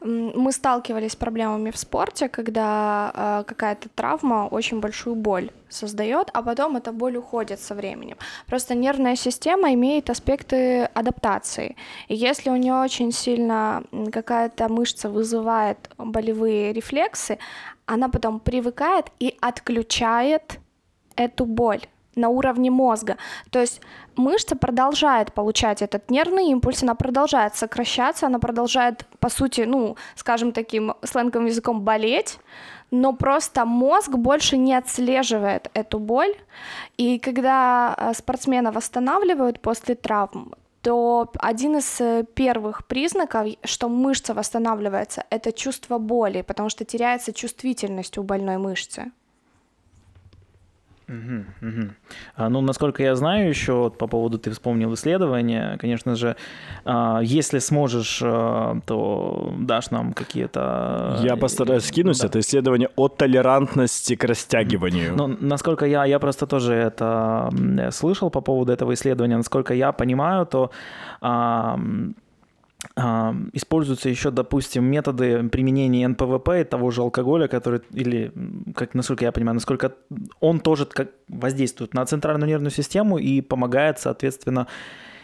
Speaker 2: мы сталкивались с проблемами в спорте, когда э, какая-то травма очень большую боль создает, а потом эта боль уходит со временем. Просто нервная система имеет аспекты адаптации. И если у нее очень сильно какая-то мышца вызывает болевые рефлексы, она потом привыкает и отключает эту боль на уровне мозга. То есть мышца продолжает получать этот нервный импульс, она продолжает сокращаться, она продолжает, по сути, ну, скажем таким сленговым языком, болеть, но просто мозг больше не отслеживает эту боль. И когда э, спортсмена восстанавливают после травм, то один из э, первых признаков, что мышца восстанавливается, это чувство боли, потому что теряется чувствительность у больной мышцы.
Speaker 1: Угу, угу. А, ну, насколько я знаю, еще вот по поводу ты вспомнил исследования, конечно же, а, если сможешь, а, то дашь нам какие-то.
Speaker 3: Я постараюсь скинуть да. это исследование о толерантности к растягиванию.
Speaker 1: Ну, насколько я, я просто тоже это слышал по поводу этого исследования, насколько я понимаю, то используются еще, допустим, методы применения НПВП и того же алкоголя, который, или, как, насколько я понимаю, насколько он тоже как воздействует на центральную нервную систему и помогает, соответственно,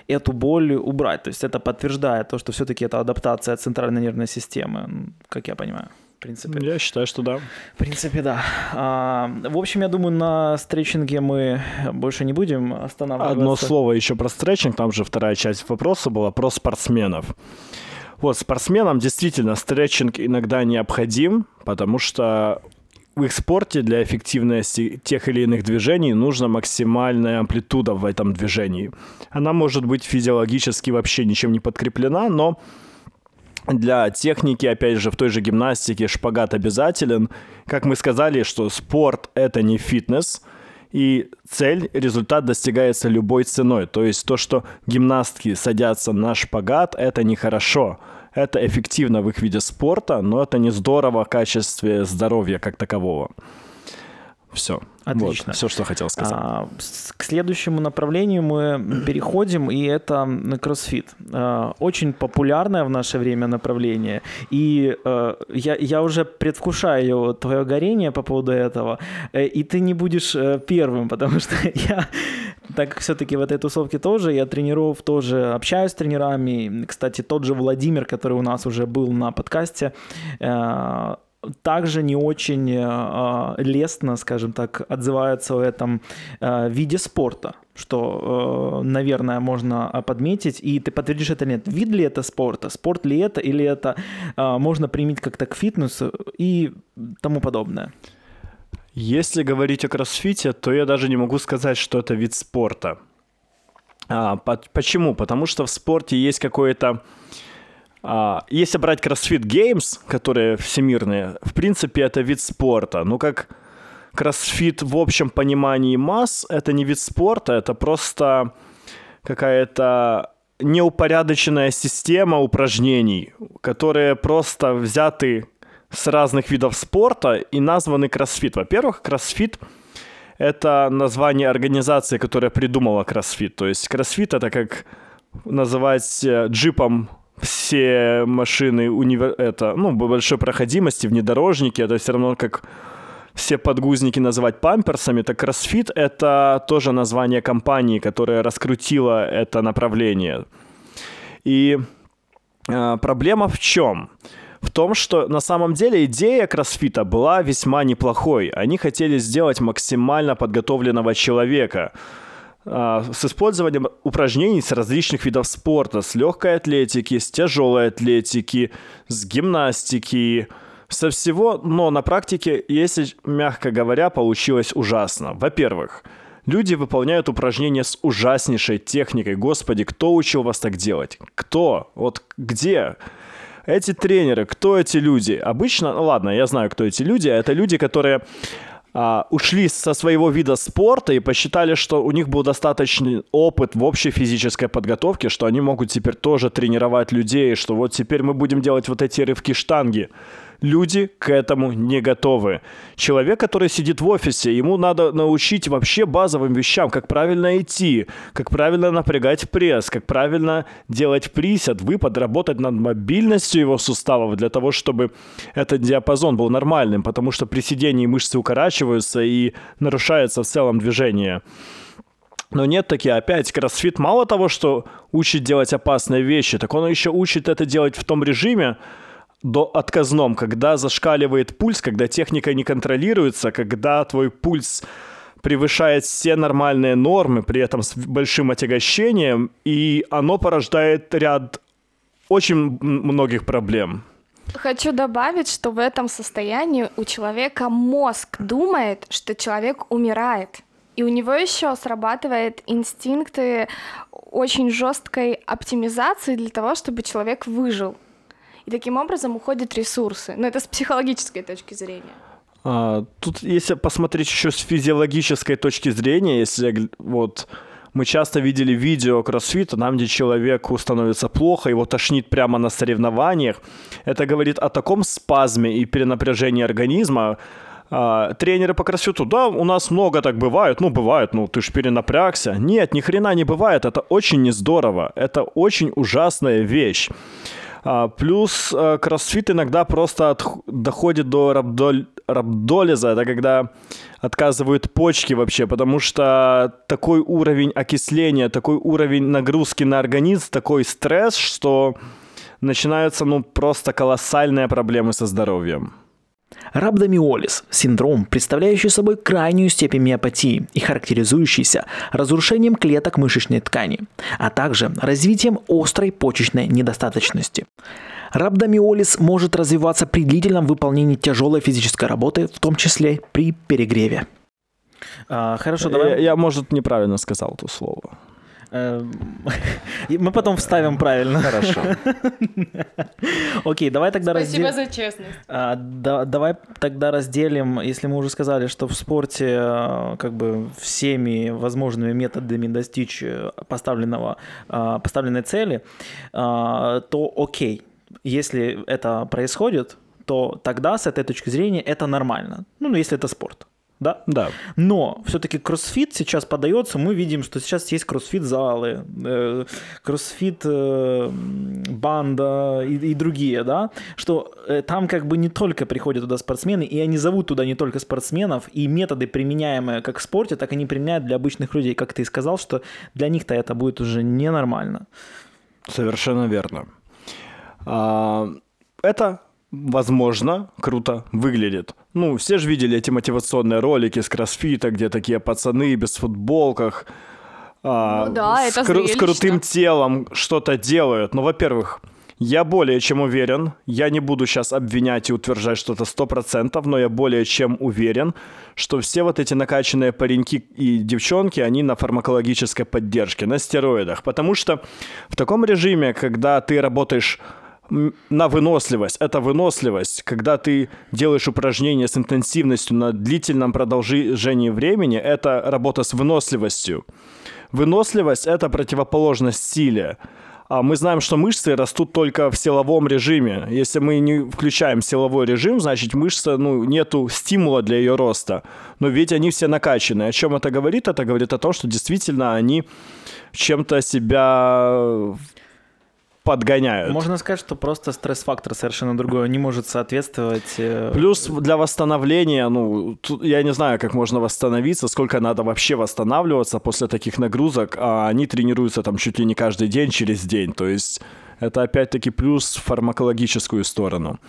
Speaker 1: эту боль убрать. То есть это подтверждает то, что все-таки это адаптация центральной нервной системы, как я понимаю
Speaker 3: в принципе. Я считаю, что да.
Speaker 1: В принципе, да. А, в общем, я думаю, на стретчинге мы больше не будем останавливаться.
Speaker 3: Одно слово еще про стретчинг, там же вторая часть вопроса была про спортсменов. Вот, спортсменам действительно стретчинг иногда необходим, потому что в их спорте для эффективности тех или иных движений нужна максимальная амплитуда в этом движении. Она может быть физиологически вообще ничем не подкреплена, но для техники, опять же, в той же гимнастике шпагат обязателен. Как мы сказали, что спорт — это не фитнес, и цель, результат достигается любой ценой. То есть то, что гимнастки садятся на шпагат, это нехорошо. Это эффективно в их виде спорта, но это не здорово в качестве здоровья как такового. Все. Отлично. Вот, все, что хотел сказать. А,
Speaker 1: к следующему направлению мы переходим, и это кроссфит. А, очень популярное в наше время направление. И а, я, я уже предвкушаю твое горение по поводу этого. Э, и ты не будешь э, первым, потому что я, так как все-таки в этой тусовке тоже, я тренеров тоже общаюсь с тренерами. Кстати, тот же Владимир, который у нас уже был на подкасте, также не очень э, лестно, скажем так, отзываются о этом э, виде спорта, что, э, наверное, можно подметить, и ты подтвердишь это или нет. Вид ли это спорта, спорт ли это, или это э, можно применить как-то к фитнесу и тому подобное?
Speaker 3: Если говорить о кроссфите, то я даже не могу сказать, что это вид спорта. А, по- почему? Потому что в спорте есть какое-то если брать CrossFit Games, которые всемирные, в принципе, это вид спорта. Ну, как CrossFit в общем понимании масс, это не вид спорта, это просто какая-то неупорядоченная система упражнений, которые просто взяты с разных видов спорта и названы CrossFit. Во-первых, CrossFit — это название организации, которая придумала CrossFit. То есть CrossFit — это как называть э, джипом все машины универ... это, ну, большой проходимости, внедорожники, это все равно как все подгузники называть памперсами, так CrossFit — это тоже название компании, которая раскрутила это направление. И э, проблема в чем? В том, что на самом деле идея кроссфита была весьма неплохой. Они хотели сделать максимально подготовленного человека — с использованием упражнений с различных видов спорта, с легкой атлетики, с тяжелой атлетики, с гимнастики, со всего, но на практике, если мягко говоря, получилось ужасно. Во-первых, люди выполняют упражнения с ужаснейшей техникой. Господи, кто учил вас так делать? Кто? Вот где? Эти тренеры, кто эти люди? Обычно, ну ладно, я знаю, кто эти люди. Это люди, которые а, ушли со своего вида спорта и посчитали, что у них был достаточный опыт в общей физической подготовке, что они могут теперь тоже тренировать людей, что вот теперь мы будем делать вот эти рывки штанги. Люди к этому не готовы. Человек, который сидит в офисе, ему надо научить вообще базовым вещам, как правильно идти, как правильно напрягать пресс, как правильно делать присед, выпад, работать над мобильностью его суставов для того, чтобы этот диапазон был нормальным, потому что при сидении мышцы укорачиваются и нарушается в целом движение. Но нет таки, опять, кроссфит мало того, что учит делать опасные вещи, так он еще учит это делать в том режиме, до отказном, когда зашкаливает пульс, когда техника не контролируется, когда твой пульс превышает все нормальные нормы, при этом с большим отягощением, и оно порождает ряд очень многих проблем.
Speaker 2: Хочу добавить, что в этом состоянии у человека мозг думает, что человек умирает. И у него еще срабатывает инстинкты очень жесткой оптимизации для того, чтобы человек выжил. И таким образом уходят ресурсы. Но это с психологической точки зрения.
Speaker 3: А, тут, если посмотреть еще с физиологической точки зрения, если вот мы часто видели видео кроссфита, там, где человеку становится плохо, его тошнит прямо на соревнованиях. Это говорит о таком спазме и перенапряжении организма, а, тренеры по кроссфиту, да, у нас много так бывает, ну, бывает, ну, ты ж перенапрягся. Нет, ни хрена не бывает, это очень не здорово, это очень ужасная вещь. А, плюс а, кроссфит иногда просто от, доходит до рабдоль, рабдолиза, это когда отказывают почки вообще, потому что такой уровень окисления, такой уровень нагрузки на организм, такой стресс, что начинаются ну просто колоссальные проблемы со здоровьем.
Speaker 1: Рhabdomyolis – синдром, представляющий собой крайнюю степень миопатии и характеризующийся разрушением клеток мышечной ткани, а также развитием острой почечной недостаточности. Рhabdomyolis может развиваться при длительном выполнении тяжелой физической работы, в том числе при перегреве.
Speaker 3: А, хорошо, давай. Я, я, может, неправильно сказал это слово.
Speaker 1: Эм, мы потом вставим правильно.
Speaker 3: Хорошо.
Speaker 1: Окей, давай тогда
Speaker 2: разделим. Спасибо за честность. А,
Speaker 1: давай тогда разделим, если мы уже сказали, что в спорте э, как бы всеми возможными методами достичь э, поставленного, э, поставленной цели, то окей, если это происходит, то тогда с этой точки зрения это нормально. Ну, если это спорт да?
Speaker 3: Да.
Speaker 1: Но все-таки кроссфит сейчас подается, мы видим, что сейчас есть кроссфит-залы, э, кроссфит э, банда и, и другие, да, что э, там как бы не только приходят туда спортсмены, и они зовут туда не только спортсменов, и методы, применяемые как в спорте, так они применяют для обычных людей, как ты сказал, что для них-то это будет уже ненормально.
Speaker 3: Совершенно верно. А, это возможно, круто выглядит. Ну, все же видели эти мотивационные ролики с кроссфита, где такие пацаны без футболках,
Speaker 2: а, ну да,
Speaker 3: с, это кру- с крутым телом что-то делают. Ну, во-первых, я более чем уверен, я не буду сейчас обвинять и утверждать что-то сто процентов, но я более чем уверен, что все вот эти накачанные пареньки и девчонки, они на фармакологической поддержке, на стероидах. Потому что в таком режиме, когда ты работаешь на выносливость. Это выносливость, когда ты делаешь упражнения с интенсивностью на длительном продолжении времени, это работа с выносливостью. Выносливость – это противоположность силе. А мы знаем, что мышцы растут только в силовом режиме. Если мы не включаем силовой режим, значит мышца, ну, нету стимула для ее роста. Но ведь они все накачаны. О чем это говорит? Это говорит о том, что действительно они чем-то себя подгоняют.
Speaker 1: Можно сказать, что просто стресс-фактор совершенно другой, не может соответствовать. Э,
Speaker 3: Плюс для восстановления, ну, тут, я не знаю, как можно восстановиться, сколько надо вообще восстанавливаться после таких нагрузок, а они тренируются там чуть ли не каждый день через день, то есть это опять-таки плюс в фармакологическую сторону.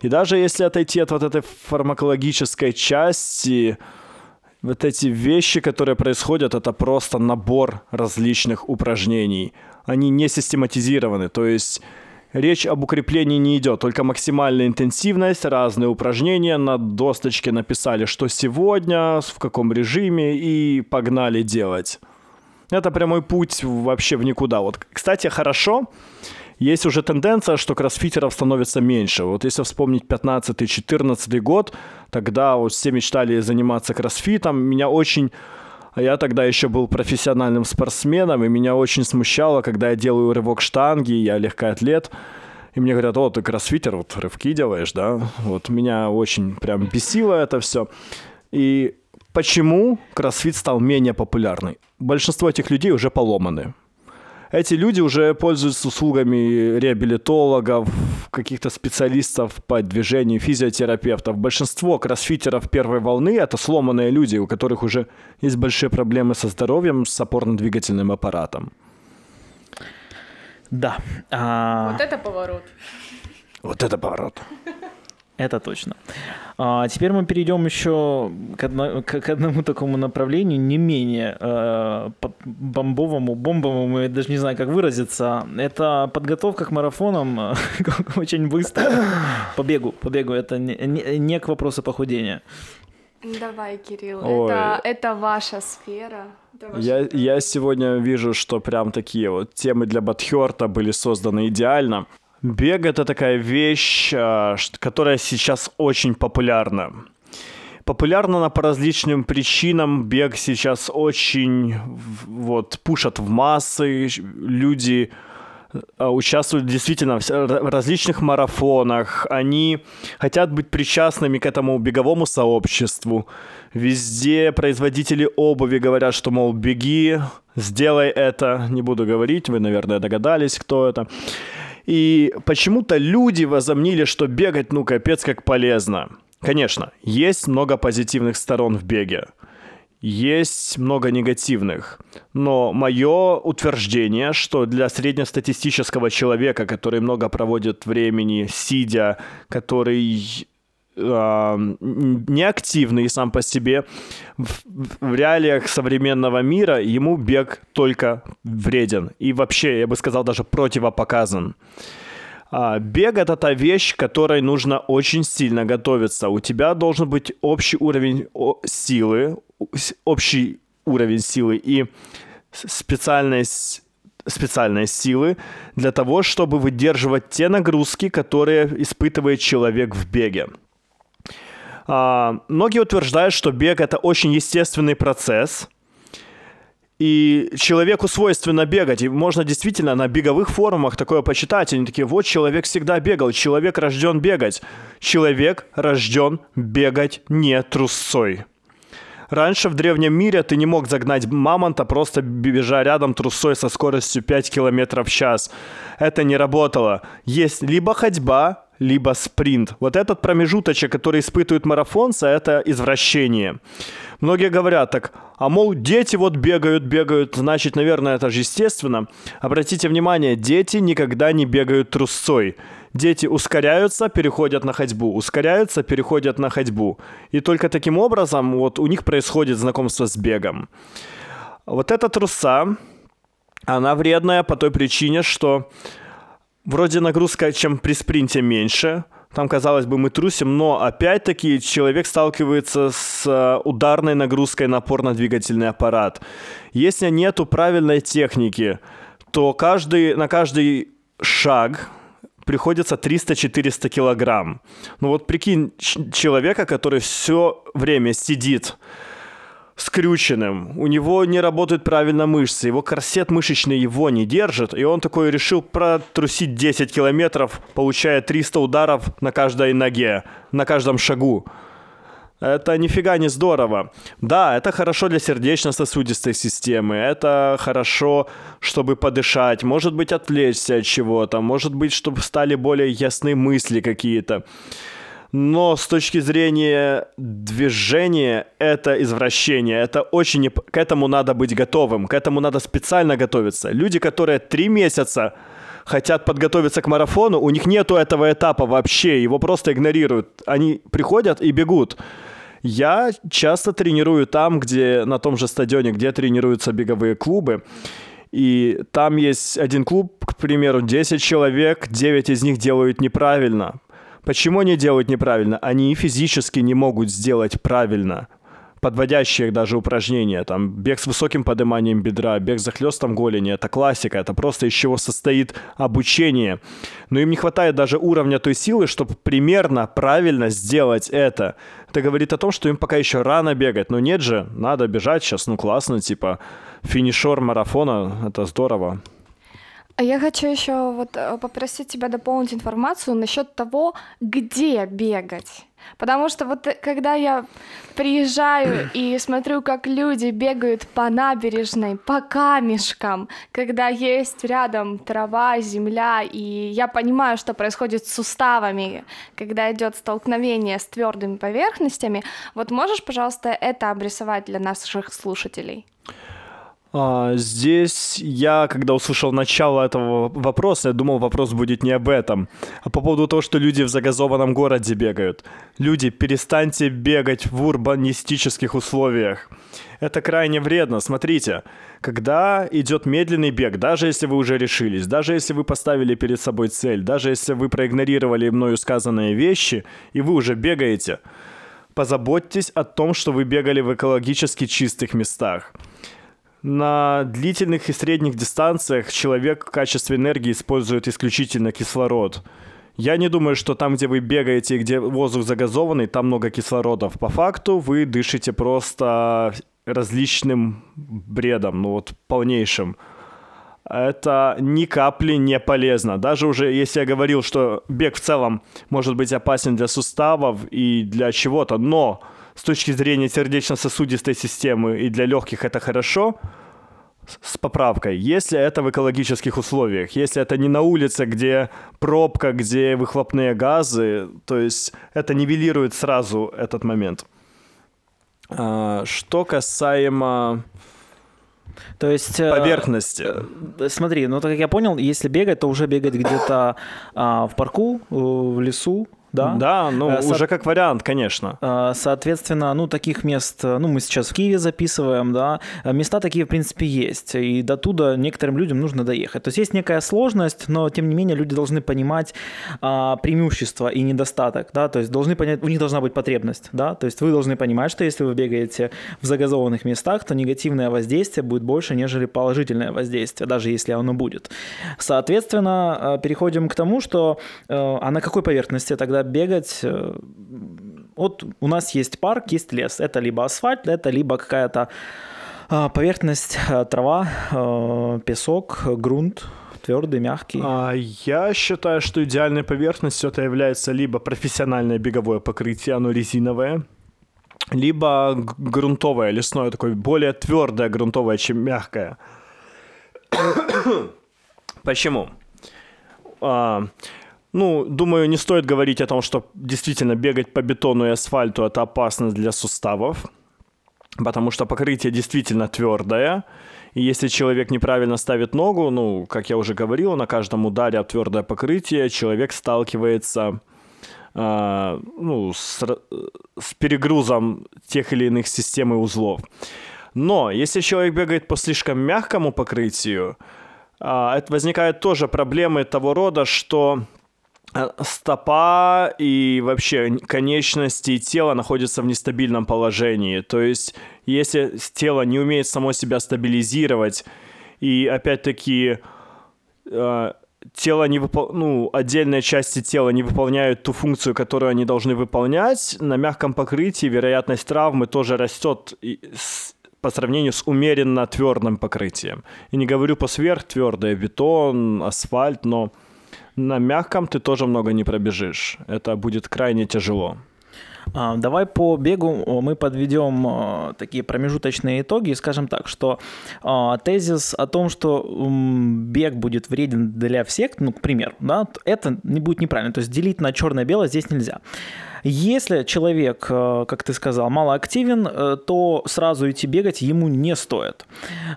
Speaker 3: И даже если отойти от вот этой фармакологической части, вот эти вещи, которые происходят, это просто набор различных упражнений – они не систематизированы, то есть речь об укреплении не идет, только максимальная интенсивность, разные упражнения, на досточке написали, что сегодня, в каком режиме, и погнали делать. Это прямой путь вообще в никуда. Вот, кстати, хорошо, есть уже тенденция, что кроссфитеров становится меньше. Вот если вспомнить 15-14 год, тогда вот все мечтали заниматься кроссфитом. Меня очень я тогда еще был профессиональным спортсменом, и меня очень смущало, когда я делаю рывок штанги, я легкоатлет, и мне говорят, о, ты кроссфитер, вот рывки делаешь, да? Вот меня очень прям бесило это все. И почему кроссфит стал менее популярный? Большинство этих людей уже поломаны эти люди уже пользуются услугами реабилитологов, каких-то специалистов по движению, физиотерапевтов. Большинство кроссфитеров первой волны – это сломанные люди, у которых уже есть большие проблемы со здоровьем, с опорно-двигательным аппаратом.
Speaker 1: Да.
Speaker 2: А... Вот это поворот.
Speaker 3: Вот это поворот.
Speaker 1: Это точно. А теперь мы перейдем еще к, одно, к, к одному такому направлению, не менее э, бомбовому, бомбовому, я даже не знаю, как выразиться. Это подготовка к марафонам э, очень быстро. По бегу, по бегу. Это не, не, не к вопросу похудения.
Speaker 2: Давай, Кирилл, это, это ваша сфера. Это ваша
Speaker 3: я, я сегодня вижу, что прям такие вот темы для Батхерта были созданы идеально. Бег — это такая вещь, а, которая сейчас очень популярна. Популярна она по различным причинам. Бег сейчас очень вот, пушат в массы. Люди а, участвуют действительно в различных марафонах. Они хотят быть причастными к этому беговому сообществу. Везде производители обуви говорят, что, мол, беги, сделай это. Не буду говорить, вы, наверное, догадались, кто это. И почему-то люди возомнили, что бегать, ну, капец, как полезно. Конечно, есть много позитивных сторон в беге. Есть много негативных. Но мое утверждение, что для среднестатистического человека, который много проводит времени сидя, который неактивный сам по себе, в, реалиях современного мира ему бег только вреден. И вообще, я бы сказал, даже противопоказан. А, бег это та вещь, которой нужно очень сильно готовиться. У тебя должен быть общий уровень силы, общий уровень силы и специальность специальной силы для того, чтобы выдерживать те нагрузки, которые испытывает человек в беге. А, многие утверждают, что бег это очень естественный процесс, и человеку свойственно бегать. И можно действительно на беговых форумах такое почитать. Они такие, вот человек всегда бегал, человек рожден бегать. Человек рожден бегать не трусцой. Раньше в древнем мире ты не мог загнать мамонта, просто бежа рядом трусой со скоростью 5 км в час. Это не работало. Есть либо ходьба, либо спринт. Вот этот промежуточек, который испытывают марафонцы, это извращение. Многие говорят так, а мол, дети вот бегают, бегают, значит, наверное, это же естественно. Обратите внимание, дети никогда не бегают трусцой. Дети ускоряются, переходят на ходьбу, ускоряются, переходят на ходьбу. И только таким образом вот у них происходит знакомство с бегом. Вот эта труса, она вредная по той причине, что вроде нагрузка, чем при спринте меньше, там, казалось бы, мы трусим, но опять-таки человек сталкивается с э, ударной нагрузкой на опорно-двигательный аппарат. Если нету правильной техники, то каждый, на каждый шаг приходится 300-400 килограмм. Ну вот прикинь человека, который все время сидит скрюченным, у него не работают правильно мышцы, его корсет мышечный его не держит, и он такой решил протрусить 10 километров, получая 300 ударов на каждой ноге, на каждом шагу. Это нифига не здорово. Да, это хорошо для сердечно-сосудистой системы, это хорошо, чтобы подышать, может быть, отвлечься от чего-то, может быть, чтобы стали более ясны мысли какие-то но с точки зрения движения это извращение, это очень... К этому надо быть готовым, к этому надо специально готовиться. Люди, которые три месяца хотят подготовиться к марафону, у них нету этого этапа вообще, его просто игнорируют. Они приходят и бегут. Я часто тренирую там, где на том же стадионе, где тренируются беговые клубы. И там есть один клуб, к примеру, 10 человек, 9 из них делают неправильно. Почему они делают неправильно? Они физически не могут сделать правильно. подводящие даже упражнения, там бег с высоким подниманием бедра, бег за хлестом голени, это классика, это просто из чего состоит обучение. Но им не хватает даже уровня той силы, чтобы примерно правильно сделать это. Это говорит о том, что им пока еще рано бегать, но нет же, надо бежать сейчас, ну классно, типа финишер марафона, это здорово.
Speaker 2: А я хочу еще вот э, попросить тебя дополнить информацию насчет того, где бегать. Потому что вот э, когда я приезжаю и смотрю, как люди бегают по набережной, по камешкам, когда есть рядом трава, земля, и я понимаю, что происходит с суставами, когда идет столкновение с твердыми поверхностями, вот можешь, пожалуйста, это обрисовать для наших слушателей?
Speaker 3: А, здесь я, когда услышал начало этого вопроса, я думал, вопрос будет не об этом, а по поводу того, что люди в загазованном городе бегают. Люди, перестаньте бегать в урбанистических условиях. Это крайне вредно. Смотрите, когда идет медленный бег, даже если вы уже решились, даже если вы поставили перед собой цель, даже если вы проигнорировали мною сказанные вещи, и вы уже бегаете, позаботьтесь о том, что вы бегали в экологически чистых местах. На длительных и средних дистанциях человек в качестве энергии использует исключительно кислород. Я не думаю, что там, где вы бегаете где воздух загазованный, там много кислородов. По факту вы дышите просто различным бредом, ну вот полнейшим. Это ни капли не полезно. Даже уже если я говорил, что бег в целом может быть опасен для суставов и для чего-то, но с точки зрения сердечно-сосудистой системы и для легких это хорошо, с поправкой. Если это в экологических условиях, если это не на улице, где пробка, где выхлопные газы, то есть это нивелирует сразу этот момент. А, что касаемо
Speaker 1: то есть...
Speaker 3: Э, Поверхности.
Speaker 1: Э, смотри, ну так как я понял, если бегать, то уже бегать где-то а, в парку, в лесу, да?
Speaker 3: Да, ну э, Со... уже как вариант, конечно.
Speaker 1: Э, соответственно, ну таких мест, э, ну мы сейчас в Киеве записываем, да, места такие в принципе есть, и до туда некоторым людям нужно доехать. То есть есть некая сложность, но тем не менее люди должны понимать а, преимущество и недостаток, да, то есть должны понять, у них должна быть потребность, да, то есть вы должны понимать, что если вы бегаете в загазованных местах, то негативное воздействие будет больше, нежели положительное воздействие, даже если оно будет. Соответственно, переходим к тому, что а на какой поверхности тогда бегать. Э, вот у нас есть парк, есть лес. Это либо асфальт, это либо какая-то а, поверхность, э, трава, э, песок, грунт, твердый, мягкий?
Speaker 3: А, я считаю, что идеальной поверхностью это является либо профессиональное беговое покрытие, оно резиновое, либо грунтовое, лесное, такое более твердое грунтовое, чем мягкое. Почему? А, ну, думаю, не стоит говорить о том, что действительно бегать по бетону и асфальту это опасно для суставов, потому что покрытие действительно твердое. И если человек неправильно ставит ногу, ну, как я уже говорил, на каждом ударе об твердое покрытие человек сталкивается э, ну, с, с перегрузом тех или иных систем и узлов. Но если человек бегает по слишком мягкому покрытию, э, возникают тоже проблемы того рода, что стопа и вообще конечности и тело находятся в нестабильном положении. То есть, если тело не умеет само себя стабилизировать, и опять-таки э, тело не выпол... ну, отдельные части тела не выполняют ту функцию, которую они должны выполнять, на мягком покрытии вероятность травмы тоже растет по сравнению с умеренно твердым покрытием. И не говорю по сверхтвердое, бетон, асфальт, но на мягком ты тоже много не пробежишь. Это будет крайне тяжело.
Speaker 1: А, давай по бегу мы подведем а, такие промежуточные итоги и скажем так, что а, тезис о том, что бег будет вреден для всех, ну, к примеру, да, это не будет неправильно. То есть делить на черное-белое здесь нельзя. Если человек, э, как ты сказал, малоактивен, э, то сразу идти бегать ему не стоит.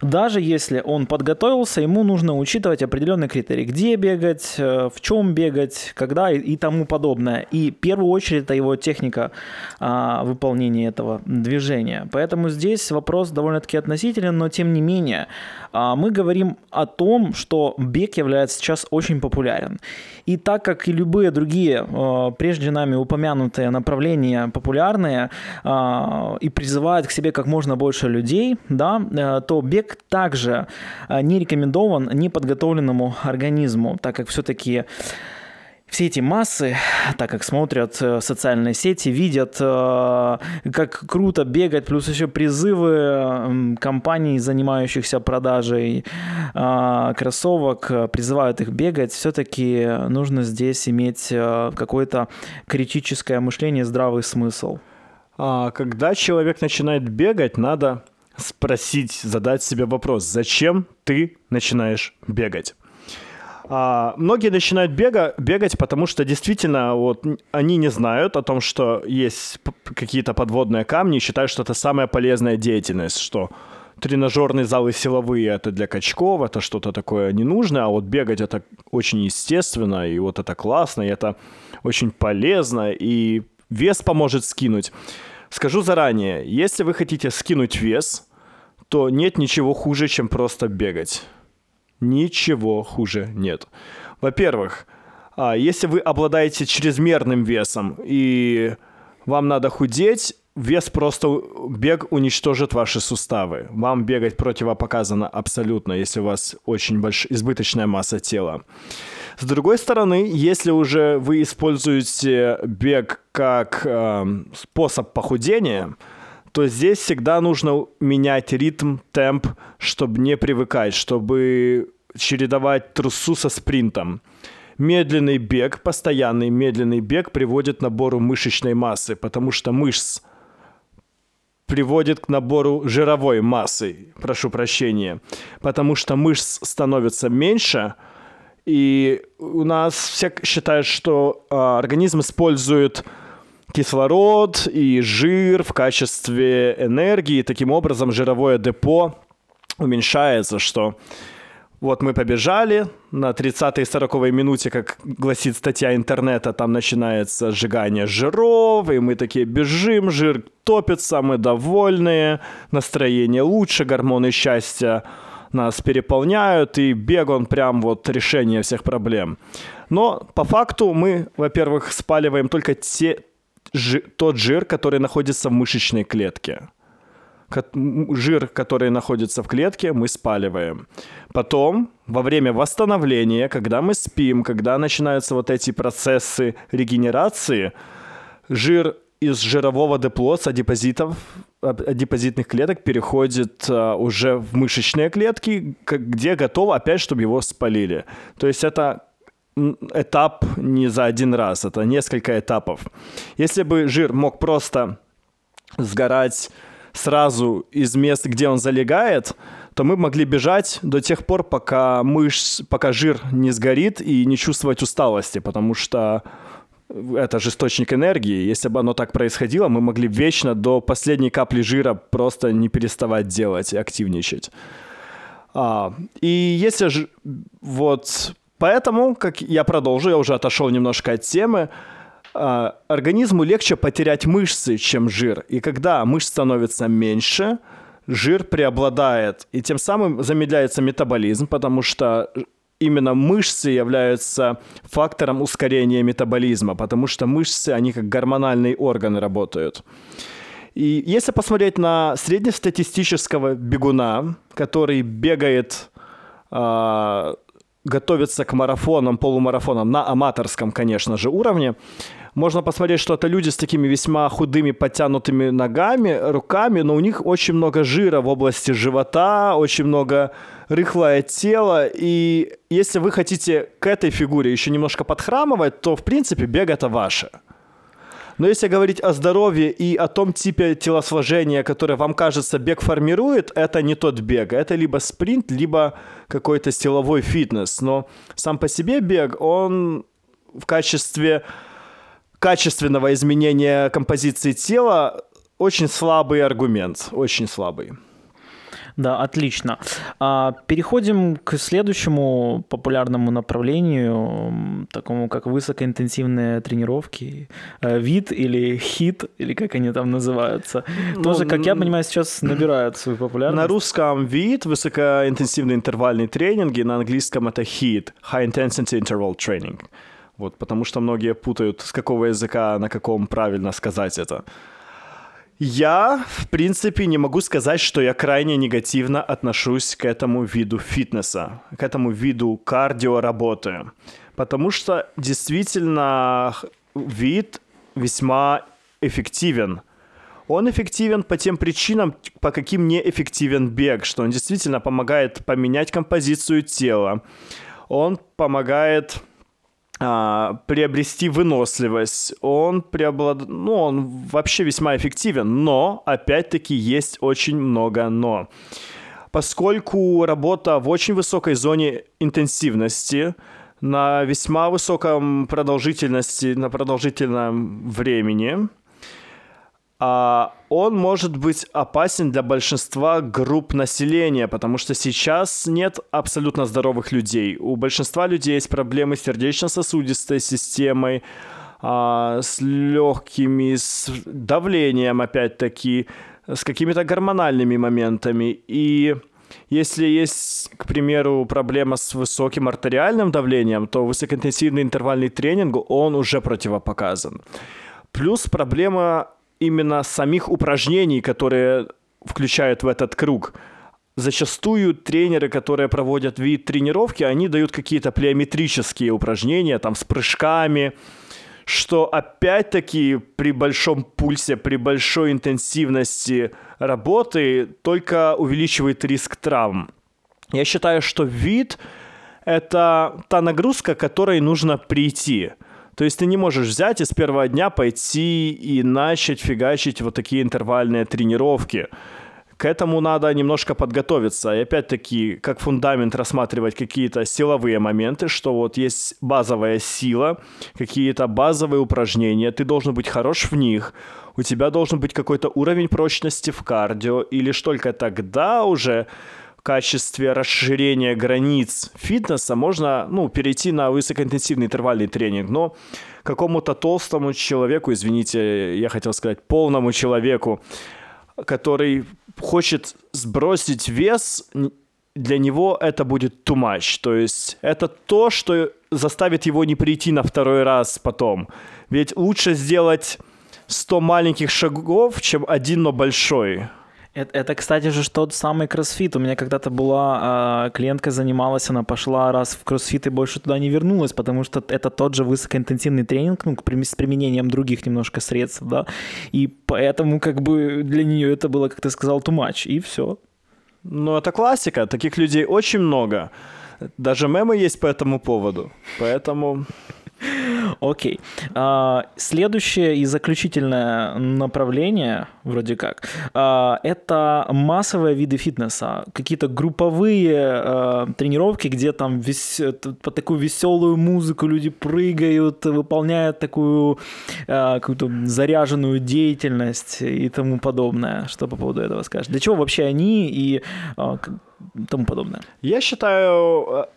Speaker 1: Даже если он подготовился, ему нужно учитывать определенные критерии. Где бегать, э, в чем бегать, когда и, тому подобное. И в первую очередь это его техника а, выполнения этого движения. Поэтому здесь вопрос довольно-таки относителен, но тем не менее мы говорим о том, что бег является сейчас очень популярен. И так как и любые другие прежде нами упомянутые направления, популярные, э, и призывают к себе как можно больше людей, да, э, то бег также э, не рекомендован неподготовленному организму, так как все-таки все эти массы, так как смотрят э, социальные сети, видят, э, как круто бегать, плюс еще призывы компаний, занимающихся продажей э, кроссовок, призывают их бегать, все-таки нужно здесь иметь какое-то критическое мышление, здравый смысл.
Speaker 3: А когда человек начинает бегать, надо спросить, задать себе вопрос, зачем ты начинаешь бегать? А, многие начинают бега, бегать, потому что действительно вот они не знают о том, что есть какие-то подводные камни, и считают, что это самая полезная деятельность, что тренажерные залы силовые это для качков, это что-то такое ненужное, а вот бегать это очень естественно, и вот это классно, и это очень полезно, и вес поможет скинуть. Скажу заранее, если вы хотите скинуть вес, то нет ничего хуже, чем просто бегать. Ничего хуже нет. Во-первых, а, если вы обладаете чрезмерным весом и вам надо худеть, вес просто бег уничтожит ваши суставы. Вам бегать противопоказано абсолютно, если у вас очень большая избыточная масса тела. С другой стороны, если уже вы используете бег как э, способ похудения, то здесь всегда нужно менять ритм, темп, чтобы не привыкать, чтобы чередовать трусу со спринтом. Медленный бег, постоянный медленный бег приводит к набору мышечной массы, потому что мышц приводит к набору жировой массы, прошу прощения, потому что мышц становится меньше, и у нас все считают, что э, организм использует кислород и жир в качестве энергии. Таким образом, жировое депо уменьшается, что вот мы побежали, на 30-й 40 минуте, как гласит статья интернета, там начинается сжигание жиров, и мы такие бежим, жир топится, мы довольные, настроение лучше, гормоны счастья нас переполняют, и бег он прям вот решение всех проблем. Но по факту мы, во-первых, спаливаем только те, жи, тот жир, который находится в мышечной клетке. Жир, который находится в клетке, мы спаливаем. Потом, во время восстановления, когда мы спим, когда начинаются вот эти процессы регенерации, жир из жирового деплоса депозитов, депозитных клеток переходит а, уже в мышечные клетки, где готово опять, чтобы его спалили. То есть это этап не за один раз, это несколько этапов. Если бы жир мог просто сгорать сразу из мест, где он залегает, то мы могли бежать до тех пор, пока мышц, пока жир не сгорит и не чувствовать усталости, потому что это же источник энергии. Если бы оно так происходило, мы могли вечно до последней капли жира просто не переставать делать и активничать. А, и если же вот поэтому, как я продолжу, я уже отошел немножко от темы, а, организму легче потерять мышцы, чем жир. И когда мышц становится меньше, жир преобладает, и тем самым замедляется метаболизм, потому что именно мышцы являются фактором ускорения метаболизма, потому что мышцы, они как гормональные органы работают. И если посмотреть на среднестатистического бегуна, который бегает, э, готовится к марафонам, полумарафонам на аматорском, конечно же, уровне, можно посмотреть, что это люди с такими весьма худыми, подтянутыми ногами, руками, но у них очень много жира в области живота, очень много рыхлое тело. И если вы хотите к этой фигуре еще немножко подхрамывать, то, в принципе, бег это ваше. Но если говорить о здоровье и о том типе телосложения, которое вам кажется бег формирует, это не тот бег. Это либо спринт, либо какой-то силовой фитнес. Но сам по себе бег, он в качестве качественного изменения композиции тела очень слабый аргумент, очень слабый.
Speaker 1: Да, отлично. А, переходим к следующему популярному направлению, такому как высокоинтенсивные тренировки, э, вид или хит, или как они там называются. Ну, Тоже, как я понимаю, сейчас набирают свою популярность.
Speaker 3: На русском вид, высокоинтенсивные интервальные тренинги, на английском это HIIT, High Intensity Interval Training. Вот, потому что многие путают, с какого языка, на каком правильно сказать это. Я, в принципе, не могу сказать, что я крайне негативно отношусь к этому виду фитнеса, к этому виду кардио работы. Потому что действительно вид весьма эффективен. Он эффективен по тем причинам, по каким не эффективен бег, что он действительно помогает поменять композицию тела. Он помогает а, приобрести выносливость. Он преоблад... ну, он вообще весьма эффективен, но опять-таки есть очень много но. Поскольку работа в очень высокой зоне интенсивности, на весьма высоком продолжительности, на продолжительном времени, а, он может быть опасен для большинства групп населения, потому что сейчас нет абсолютно здоровых людей. У большинства людей есть проблемы с сердечно-сосудистой системой, а, с легкими, с давлением, опять-таки, с какими-то гормональными моментами. И если есть, к примеру, проблема с высоким артериальным давлением, то высокоинтенсивный интервальный тренинг, он уже противопоказан. Плюс проблема именно самих упражнений, которые включают в этот круг. Зачастую тренеры, которые проводят вид тренировки, они дают какие-то плеометрические упражнения, там, с прыжками, что опять-таки при большом пульсе, при большой интенсивности работы только увеличивает риск травм. Я считаю, что вид – это та нагрузка, к которой нужно прийти – то есть ты не можешь взять и с первого дня пойти и начать фигачить вот такие интервальные тренировки. К этому надо немножко подготовиться. И опять-таки, как фундамент рассматривать какие-то силовые моменты, что вот есть базовая сила, какие-то базовые упражнения, ты должен быть хорош в них, у тебя должен быть какой-то уровень прочности в кардио, и лишь только тогда уже качестве расширения границ фитнеса можно ну, перейти на высокоинтенсивный интервальный тренинг. Но какому-то толстому человеку, извините, я хотел сказать полному человеку, который хочет сбросить вес, для него это будет too much. То есть это то, что заставит его не прийти на второй раз потом. Ведь лучше сделать 100 маленьких шагов, чем один, но большой.
Speaker 1: Это, это, кстати же, тот самый кроссфит. У меня когда-то была э, клиентка занималась, она пошла раз в кроссфит и больше туда не вернулась, потому что это тот же высокоинтенсивный тренинг, ну, с применением других немножко средств, да, и поэтому как бы для нее это было, как ты сказал, too much, и все.
Speaker 3: Ну, это классика, таких людей очень много. Даже мемы есть по этому поводу, поэтому...
Speaker 1: Окей. А, следующее и заключительное направление, вроде как, а, это массовые виды фитнеса. Какие-то групповые а, тренировки, где там весь, по такую веселую музыку люди прыгают, выполняют такую какую-то заряженную деятельность и тому подобное. Что по поводу этого скажешь? Для чего вообще они и тому подобное?
Speaker 3: Я считаю,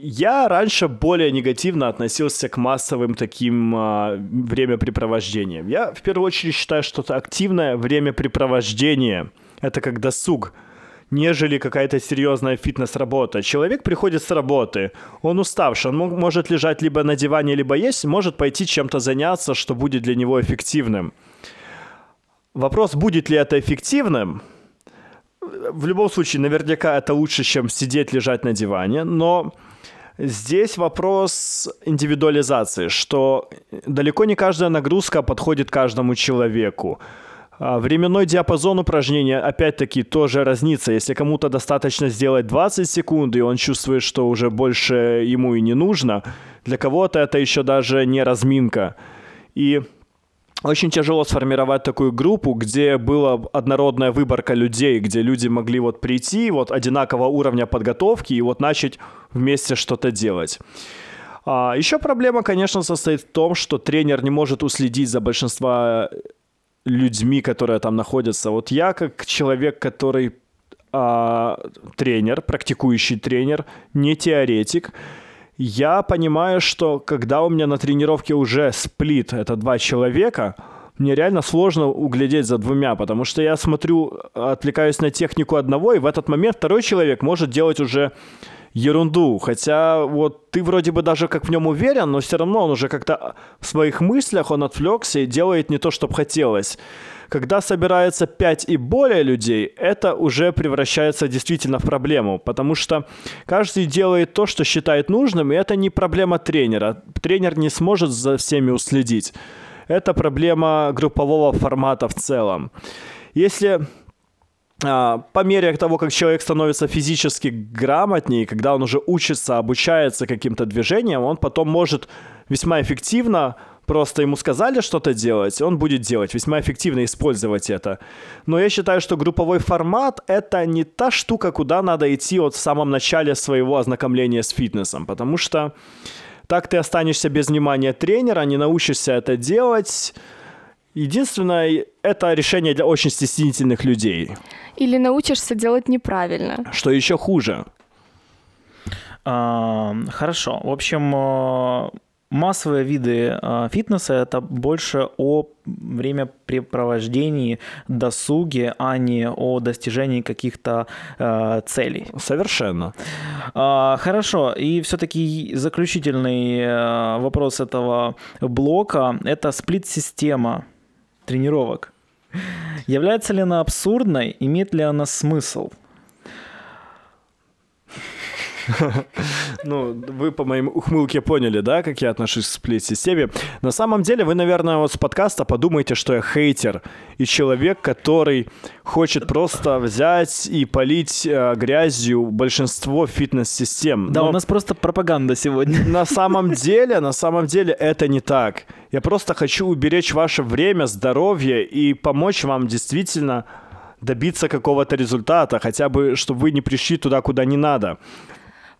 Speaker 3: я раньше более негативно относился к массовым таким а, времяпрепровождениям. Я в первую очередь считаю, что это активное времяпрепровождение. Это как досуг нежели какая-то серьезная фитнес-работа. Человек приходит с работы, он уставший, он может лежать либо на диване, либо есть, может пойти чем-то заняться, что будет для него эффективным. Вопрос, будет ли это эффективным, в любом случае, наверняка это лучше, чем сидеть, лежать на диване, но Здесь вопрос индивидуализации, что далеко не каждая нагрузка подходит каждому человеку. А временной диапазон упражнения, опять-таки, тоже разнится. Если кому-то достаточно сделать 20 секунд, и он чувствует, что уже больше ему и не нужно, для кого-то это еще даже не разминка. И очень тяжело сформировать такую группу, где была однородная выборка людей, где люди могли вот прийти, вот одинакового уровня подготовки и вот начать вместе что-то делать. А, еще проблема, конечно, состоит в том, что тренер не может уследить за большинство людьми, которые там находятся. Вот я как человек, который а, тренер, практикующий тренер, не теоретик, я понимаю, что когда у меня на тренировке уже сплит, это два человека, мне реально сложно углядеть за двумя, потому что я смотрю, отвлекаюсь на технику одного, и в этот момент второй человек может делать уже ерунду. Хотя вот ты вроде бы даже как в нем уверен, но все равно он уже как-то в своих мыслях он отвлекся и делает не то, что хотелось. Когда собирается 5 и более людей, это уже превращается действительно в проблему, потому что каждый делает то, что считает нужным, и это не проблема тренера. Тренер не сможет за всеми уследить. Это проблема группового формата в целом. Если а, по мере того, как человек становится физически грамотнее, когда он уже учится, обучается каким-то движениям, он потом может весьма эффективно просто ему сказали что-то делать, он будет делать, весьма эффективно использовать это. Но я считаю, что групповой формат — это не та штука, куда надо идти вот в самом начале своего ознакомления с фитнесом, потому что так ты останешься без внимания тренера, не научишься это делать. Единственное, это решение для очень стеснительных людей.
Speaker 2: Или научишься делать неправильно.
Speaker 3: Что еще хуже.
Speaker 1: Хорошо. В общем, э, массовые виды э, фитнеса это больше о времяпрепровождении, досуге, а не о достижении каких-то э, целей.
Speaker 3: Совершенно.
Speaker 1: Э, хорошо. И все-таки заключительный э, вопрос этого блока это сплит-система тренировок. Является ли она абсурдной? Имеет ли она смысл?
Speaker 3: Ну, вы по моим ухмылке поняли, да, как я отношусь к сплит-системе. На самом деле, вы, наверное, вот с подкаста подумаете, что я хейтер и человек, который хочет просто взять и полить э, грязью большинство фитнес-систем.
Speaker 1: Да, Но у нас просто пропаганда сегодня.
Speaker 3: На самом деле, на самом деле это не так. Я просто хочу уберечь ваше время, здоровье и помочь вам действительно добиться какого-то результата, хотя бы, чтобы вы не пришли туда, куда не надо.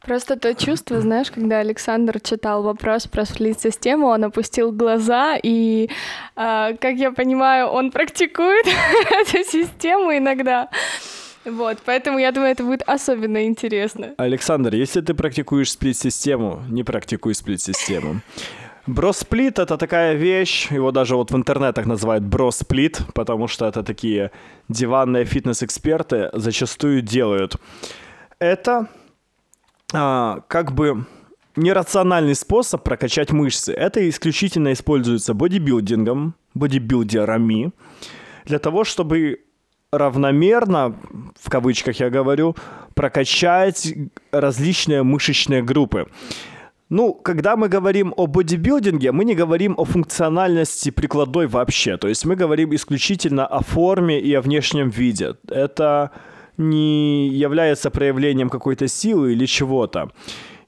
Speaker 2: Просто то чувство, знаешь, когда Александр читал вопрос про сплит-систему, он опустил глаза, и, э, как я понимаю, он практикует эту систему иногда. Вот, поэтому я думаю, это будет особенно интересно.
Speaker 3: Александр, если ты практикуешь сплит-систему, не практикуй сплит-систему. Бросплит — это такая вещь, его даже вот в интернетах называют бросплит, потому что это такие диванные фитнес-эксперты зачастую делают. Это а, как бы нерациональный способ прокачать мышцы. Это исключительно используется бодибилдингом, бодибилдерами, для того, чтобы равномерно, в кавычках я говорю, прокачать различные мышечные группы. Ну, когда мы говорим о бодибилдинге, мы не говорим о функциональности прикладной вообще. То есть мы говорим исключительно о форме и о внешнем виде. Это не является проявлением какой-то силы или чего-то.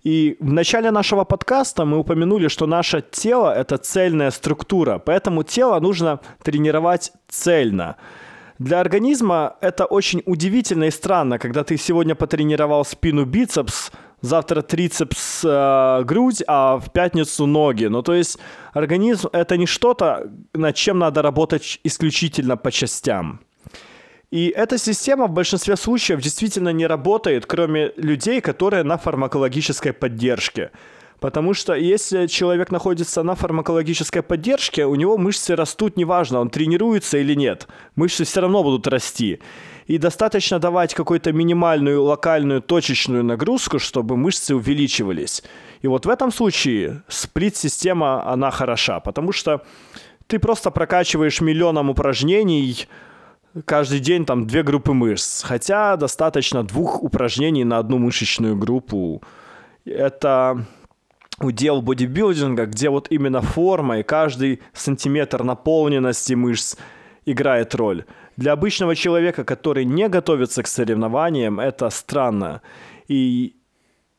Speaker 3: И в начале нашего подкаста мы упомянули, что наше тело — это цельная структура, поэтому тело нужно тренировать цельно. Для организма это очень удивительно и странно, когда ты сегодня потренировал спину, бицепс, завтра трицепс, э, грудь, а в пятницу ноги. Ну, то есть организм — это не что-то, над чем надо работать исключительно по частям. И эта система в большинстве случаев действительно не работает, кроме людей, которые на фармакологической поддержке. Потому что если человек находится на фармакологической поддержке, у него мышцы растут, неважно, он тренируется или нет. Мышцы все равно будут расти. И достаточно давать какую-то минимальную, локальную, точечную нагрузку, чтобы мышцы увеличивались. И вот в этом случае сплит-система, она хороша, потому что ты просто прокачиваешь миллионом упражнений, каждый день там две группы мышц. Хотя достаточно двух упражнений на одну мышечную группу. Это удел бодибилдинга, где вот именно форма и каждый сантиметр наполненности мышц играет роль. Для обычного человека, который не готовится к соревнованиям, это странно. И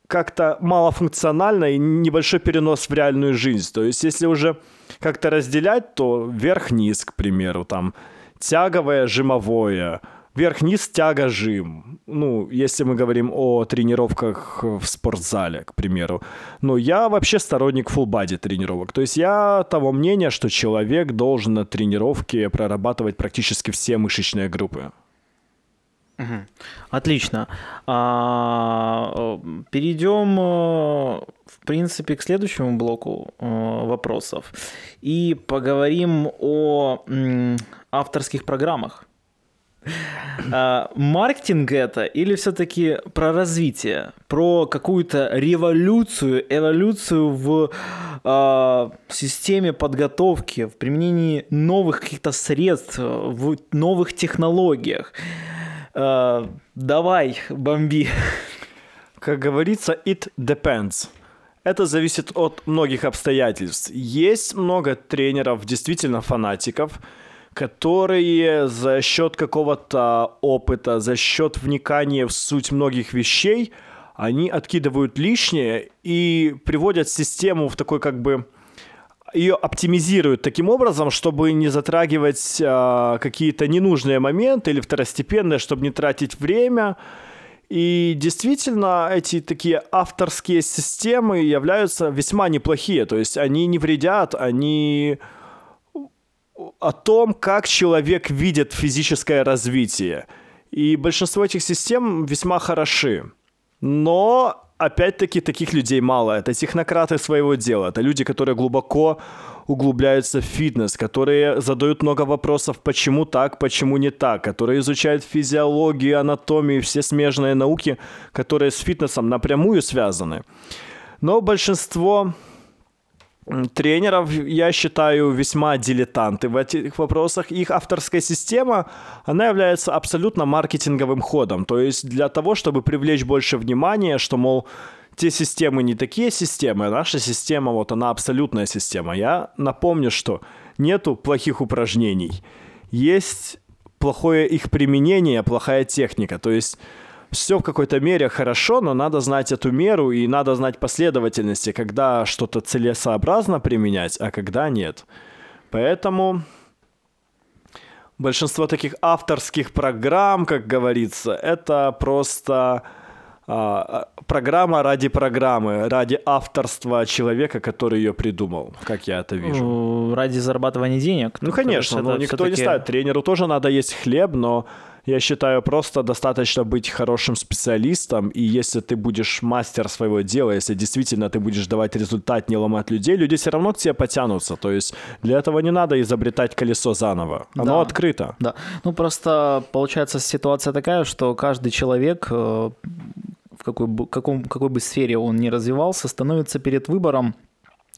Speaker 3: как-то малофункционально и небольшой перенос в реальную жизнь. То есть, если уже как-то разделять, то вверх-низ, к примеру, там тяговое, жимовое, верх-низ, тяга, жим. Ну, если мы говорим о тренировках в спортзале, к примеру. Но я вообще сторонник full тренировок. То есть я того мнения, что человек должен на тренировке прорабатывать практически все мышечные группы.
Speaker 1: Отлично. А, э, перейдем, э, в принципе, к следующему блоку э, вопросов и поговорим о авторских программах. А, маркетинг это или все-таки про развитие, про какую-то революцию, эволюцию в э, системе подготовки, в применении новых каких-то средств, в новых технологиях? Э, давай, бомби.
Speaker 3: Как говорится, it depends. Это зависит от многих обстоятельств. Есть много тренеров, действительно фанатиков, которые за счет какого-то опыта, за счет вникания в суть многих вещей, они откидывают лишнее и приводят систему в такой как бы ее оптимизируют таким образом, чтобы не затрагивать а, какие-то ненужные моменты или второстепенные, чтобы не тратить время. И действительно, эти такие авторские системы являются весьма неплохие. То есть они не вредят, они о том, как человек видит физическое развитие. И большинство этих систем весьма хороши. Но опять-таки таких людей мало. Это технократы своего дела. Это люди, которые глубоко углубляются в фитнес, которые задают много вопросов, почему так, почему не так, которые изучают физиологию, анатомию, все смежные науки, которые с фитнесом напрямую связаны. Но большинство тренеров, я считаю, весьма дилетанты в этих вопросах. Их авторская система, она является абсолютно маркетинговым ходом. То есть для того, чтобы привлечь больше внимания, что, мол, те системы не такие системы, а наша система, вот она абсолютная система. Я напомню, что нету плохих упражнений. Есть плохое их применение, плохая техника. То есть все в какой-то мере хорошо, но надо знать эту меру и надо знать последовательности, когда что-то целесообразно применять, а когда нет. Поэтому большинство таких авторских программ, как говорится, это просто а, программа ради программы, ради авторства человека, который ее придумал, как я это вижу.
Speaker 1: Ну, ради зарабатывания денег.
Speaker 3: Ну, конечно, но никто не ставит. Тренеру тоже надо есть хлеб, но я считаю, просто достаточно быть хорошим специалистом, и если ты будешь мастер своего дела, если действительно ты будешь давать результат, не ломать людей, люди все равно к тебе потянутся. То есть для этого не надо изобретать колесо заново. Оно да. открыто.
Speaker 1: Да. Ну, просто получается ситуация такая, что каждый человек э, в какой бы, каком, какой бы сфере он ни развивался, становится перед выбором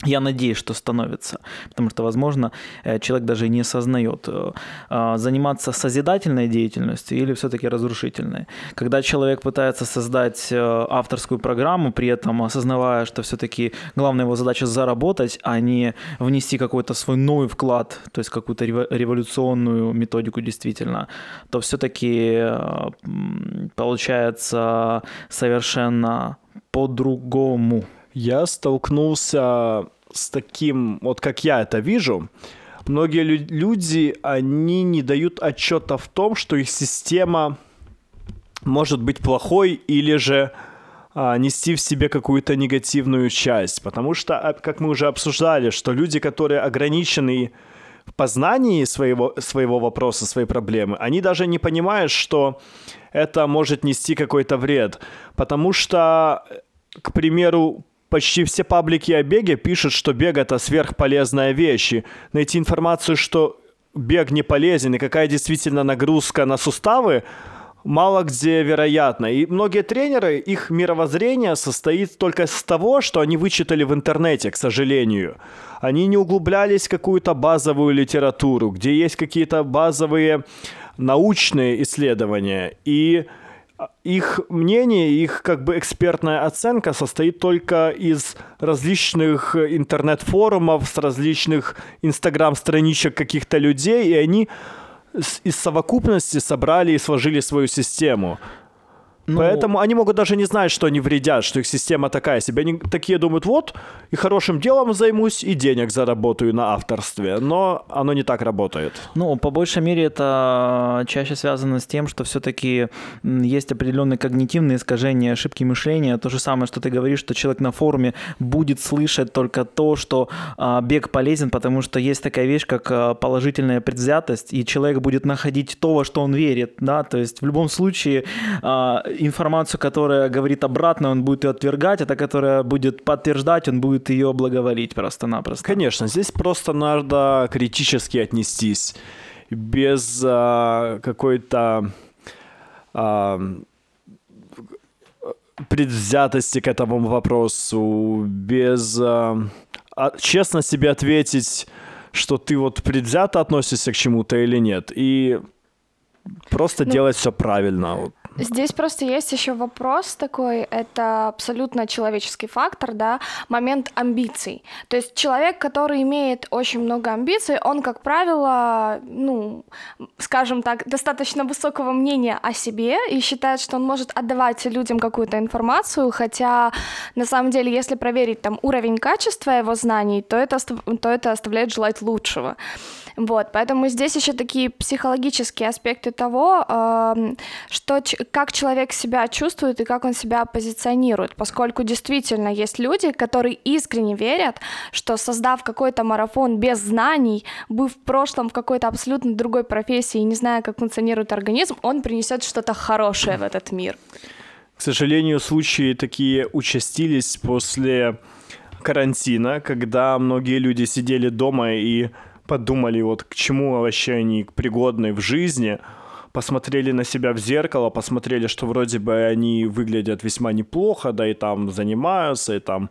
Speaker 1: я надеюсь, что становится, потому что, возможно, э, человек даже не осознает, э, а, заниматься созидательной деятельностью или все-таки разрушительной. Когда человек пытается создать э, авторскую программу, при этом осознавая, что все-таки главная его задача заработать, а не внести какой-то свой новый вклад, то есть какую-то революционную методику действительно, то все-таки получается совершенно по-другому.
Speaker 3: Я столкнулся с таким, вот как я это вижу, многие лю- люди, они не дают отчета в том, что их система может быть плохой или же а, нести в себе какую-то негативную часть. Потому что, а, как мы уже обсуждали, что люди, которые ограничены в познании своего, своего вопроса, своей проблемы, они даже не понимают, что это может нести какой-то вред. Потому что, к примеру, Почти все паблики о беге пишут, что бег это сверхполезная вещь. И найти информацию, что бег не полезен и какая действительно нагрузка на суставы, мало где вероятно. И многие тренеры, их мировоззрение состоит только с того, что они вычитали в интернете, к сожалению. Они не углублялись в какую-то базовую литературу, где есть какие-то базовые научные исследования. И их мнение, их как бы экспертная оценка состоит только из различных интернет-форумов, с различных инстаграм-страничек каких-то людей, и они из совокупности собрали и сложили свою систему. Ну... Поэтому они могут даже не знать, что они вредят, что их система такая себе. Они такие думают, вот, и хорошим делом займусь, и денег заработаю на авторстве. Но оно не так работает.
Speaker 1: Ну, по большей мере, это чаще связано с тем, что все-таки есть определенные когнитивные искажения, ошибки мышления. То же самое, что ты говоришь, что человек на форуме будет слышать только то, что а, бег полезен, потому что есть такая вещь, как а, положительная предвзятость, и человек будет находить то, во что он верит, да, то есть в любом случае а, информацию, которая говорит обратно, он будет ее отвергать, а та, которая будет подтверждать, он будет ее благоволить просто-напросто.
Speaker 3: Конечно, здесь просто надо критически отнестись, без а, какой-то а, предвзятости к этому вопросу, без а, а, честно себе ответить, что ты вот предвзято относишься к чему-то или нет, и просто ну, делать все правильно. Вот.
Speaker 2: Здесь просто есть еще вопрос такой, это абсолютно человеческий фактор, да, момент амбиций. То есть человек, который имеет очень много амбиций, он, как правило, ну, скажем так, достаточно высокого мнения о себе и считает, что он может отдавать людям какую-то информацию, хотя на самом деле, если проверить там уровень качества его знаний, то это, то это оставляет желать лучшего. Вот, поэтому здесь еще такие психологические аспекты того, что, как человек себя чувствует и как он себя позиционирует, поскольку действительно есть люди, которые искренне верят, что создав какой-то марафон без знаний, быв в прошлом в какой-то абсолютно другой профессии и не зная, как функционирует организм, он принесет что-то хорошее в этот мир.
Speaker 3: К сожалению, случаи такие участились после карантина, когда многие люди сидели дома и подумали, вот к чему вообще они пригодны в жизни, посмотрели на себя в зеркало, посмотрели, что вроде бы они выглядят весьма неплохо, да и там занимаются, и там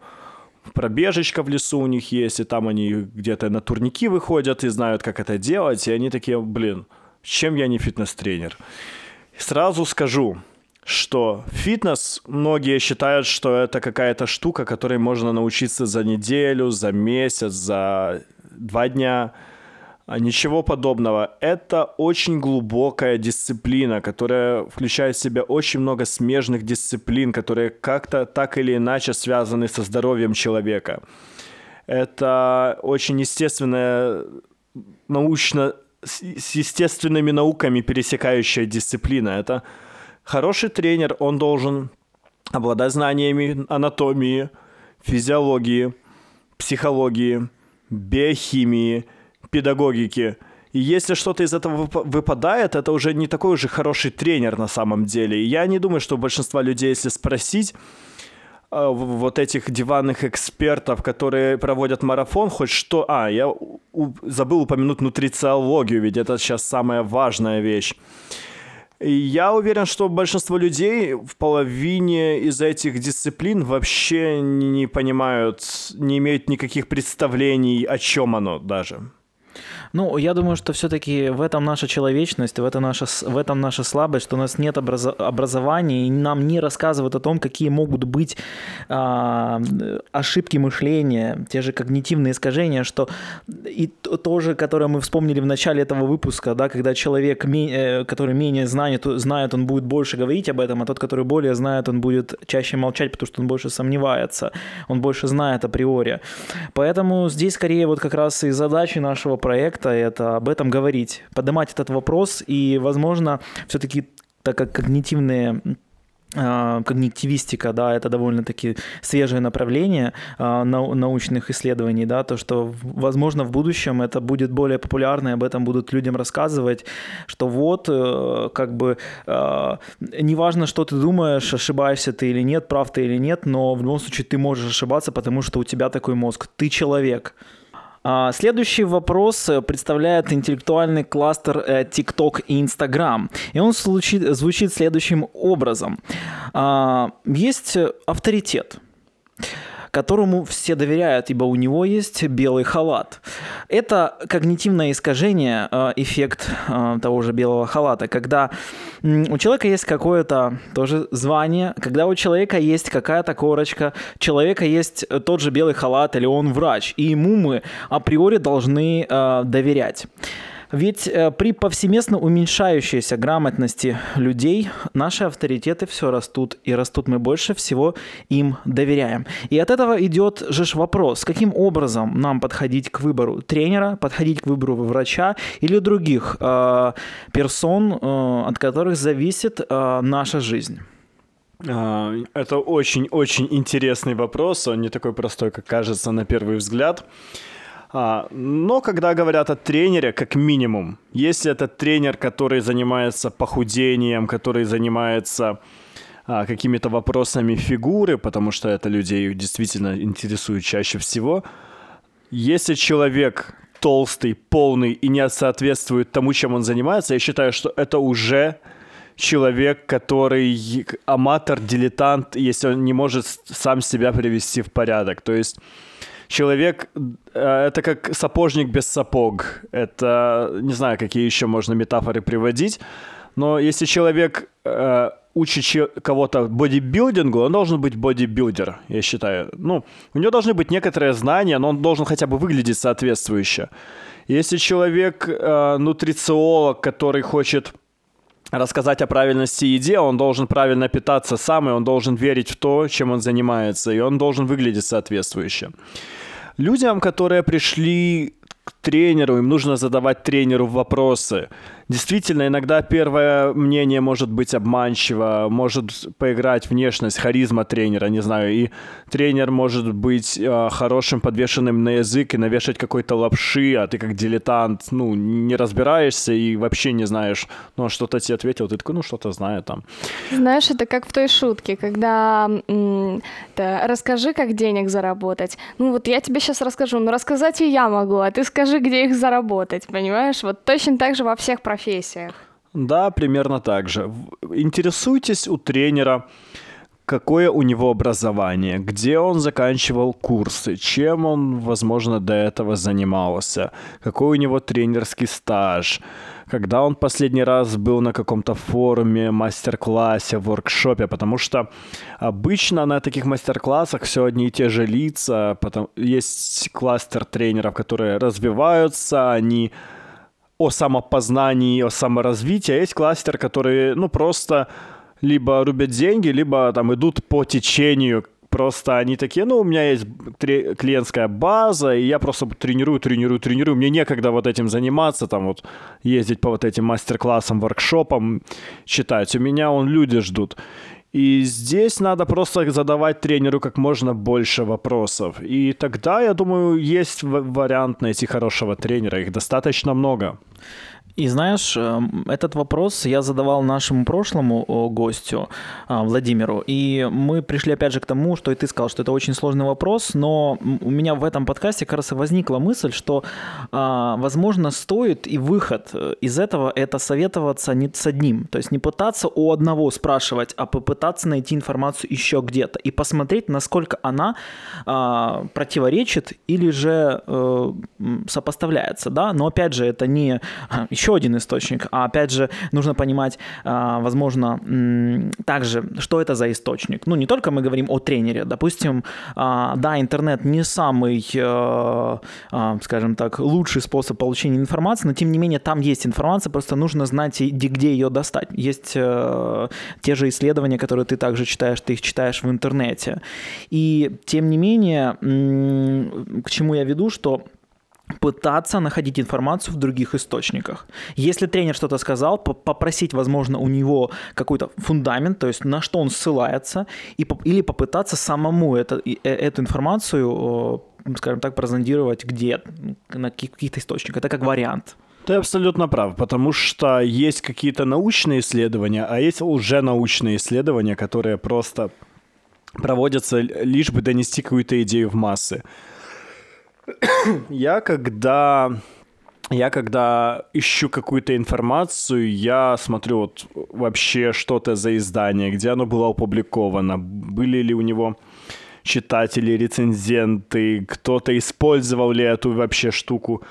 Speaker 3: пробежечка в лесу у них есть, и там они где-то на турники выходят и знают, как это делать, и они такие, блин, чем я не фитнес-тренер? Сразу скажу, что фитнес, многие считают, что это какая-то штука, которой можно научиться за неделю, за месяц, за два дня. А ничего подобного. Это очень глубокая дисциплина, которая включает в себя очень много смежных дисциплин, которые как-то так или иначе связаны со здоровьем человека. Это очень естественная научно с естественными науками пересекающая дисциплина. Это хороший тренер, он должен обладать знаниями анатомии, физиологии, психологии, биохимии, педагогики. И если что-то из этого выпадает, это уже не такой уже хороший тренер на самом деле. И я не думаю, что большинства людей, если спросить, э, вот этих диванных экспертов, которые проводят марафон, хоть что... А, я забыл упомянуть нутрициологию, ведь это сейчас самая важная вещь. Я уверен, что большинство людей в половине из этих дисциплин вообще не понимают, не имеют никаких представлений, о чем оно даже.
Speaker 1: Ну, я думаю, что все-таки в этом наша человечность, в, это наша, в этом наша слабость, что у нас нет образ, образования, и нам не рассказывают о том, какие могут быть а, ошибки мышления, те же когнитивные искажения, что и то же, которое мы вспомнили в начале этого выпуска, да, когда человек, э, который менее знает, знает, он будет больше говорить об этом, а тот, который более знает, он будет чаще молчать, потому что он больше сомневается, он больше знает априори. Поэтому здесь скорее вот как раз и задачи нашего проекта проекта это об этом говорить, поднимать этот вопрос и, возможно, все-таки так как когнитивные а, когнитивистика, да, это довольно-таки свежее направление а, научных исследований, да, то, что, возможно, в будущем это будет более популярно, и об этом будут людям рассказывать, что вот, э, как бы, а, неважно, что ты думаешь, ошибаешься ты или нет, прав ты или нет, но в любом случае ты можешь ошибаться, потому что у тебя такой мозг, ты человек, следующий вопрос э, представляет интеллектуальный кластер э, TikTok и Instagram. И он звучит, звучит следующим образом. А, есть авторитет которому все доверяют, ибо у него есть белый халат. Это когнитивное искажение, э, эффект э, того же белого халата, когда у человека есть какое-то тоже звание, когда у человека есть какая-то корочка, у человека есть тот же белый халат или он врач, и ему мы априори должны э, доверять. Ведь э, при повсеместно уменьшающейся грамотности людей наши авторитеты все растут, и растут мы больше всего им доверяем. И от этого идет же вопрос, каким образом нам подходить к выбору тренера, подходить к выбору врача или других э, персон, э, от которых зависит э, наша жизнь.
Speaker 3: А, это очень-очень интересный вопрос, он не такой простой, как кажется на первый взгляд. А, но когда говорят о тренере, как минимум, если это тренер, который занимается похудением, который занимается а, какими-то вопросами фигуры, потому что это людей действительно интересует чаще всего, если человек толстый, полный и не соответствует тому, чем он занимается, я считаю, что это уже человек, который аматор, дилетант, если он не может сам себя привести в порядок. То есть человек э, это как сапожник без сапог. Это не знаю, какие еще можно метафоры приводить. Но если человек э, учит кого-то бодибилдингу, он должен быть бодибилдер, я считаю. Ну, у него должны быть некоторые знания, но он должен хотя бы выглядеть соответствующе. Если человек э, нутрициолог, который хочет рассказать о правильности еде, он должен правильно питаться сам, и он должен верить в то, чем он занимается, и он должен выглядеть соответствующе. Людям, которые пришли к тренеру, им нужно задавать тренеру вопросы. Действительно, иногда первое мнение может быть обманчиво, может поиграть внешность, харизма тренера, не знаю, и тренер может быть э, хорошим, подвешенным на язык и навешать какой-то лапши, а ты как дилетант, ну, не разбираешься и вообще не знаешь, ну, что-то тебе ответил, ты такой, ну, что-то знаю там.
Speaker 2: Знаешь, это как в той шутке, когда да, расскажи, как денег заработать. Ну, вот я тебе сейчас расскажу, но рассказать и я могу, а ты скажи, где их заработать, понимаешь? Вот точно так же во всех профессиях.
Speaker 3: Да, примерно так же. Интересуйтесь у тренера, какое у него образование, где он заканчивал курсы, чем он, возможно, до этого занимался, какой у него тренерский стаж, когда он последний раз был на каком-то форуме, мастер-классе, воркшопе, потому что обычно на таких мастер-классах все одни и те же лица, потом есть кластер тренеров, которые развиваются, они о самопознании, о саморазвитии, а есть кластер, которые, ну, просто либо рубят деньги, либо там идут по течению, просто они такие, ну, у меня есть клиентская база, и я просто тренирую, тренирую, тренирую. Мне некогда вот этим заниматься, там вот ездить по вот этим мастер-классам, воркшопам, читать. У меня он люди ждут. И здесь надо просто задавать тренеру как можно больше вопросов. И тогда, я думаю, есть вариант найти хорошего тренера. Их достаточно много.
Speaker 1: И знаешь, эм, этот вопрос я задавал нашему прошлому гостю а, Владимиру, и мы пришли опять же к тому, что и ты сказал, что это очень сложный вопрос, но у меня в этом подкасте как раз и возникла мысль, что, а, возможно, стоит и выход э, из этого это советоваться не с одним, то есть не пытаться у одного спрашивать, а попытаться найти информацию еще где-то и посмотреть, насколько она а, противоречит или же э, сопоставляется, да, но опять же это не еще один источник. А опять же, нужно понимать, а, возможно, также, что это за источник. Ну, не только мы говорим о тренере. Допустим, а, да, интернет не самый, э, а, скажем так, лучший способ получения информации, но тем не менее там есть информация, просто нужно знать, где ее достать. Есть э, те же исследования, которые ты также читаешь, ты их читаешь в интернете. И тем не менее, к чему я веду, что пытаться находить информацию в других источниках. Если тренер что-то сказал, попросить, возможно, у него какой-то фундамент, то есть на что он ссылается, и, или попытаться самому это, э, эту информацию, скажем так, прозондировать где, на каких-то источниках. Это как вариант.
Speaker 3: Ты абсолютно прав, потому что есть какие-то научные исследования, а есть уже научные исследования, которые просто проводятся лишь бы донести какую-то идею в массы. Я когда я когда ищу какую-то информацию, я смотрю вот вообще что-то за издание, где оно было опубликовано, были ли у него читатели, рецензенты, кто-то использовал ли эту вообще штуку.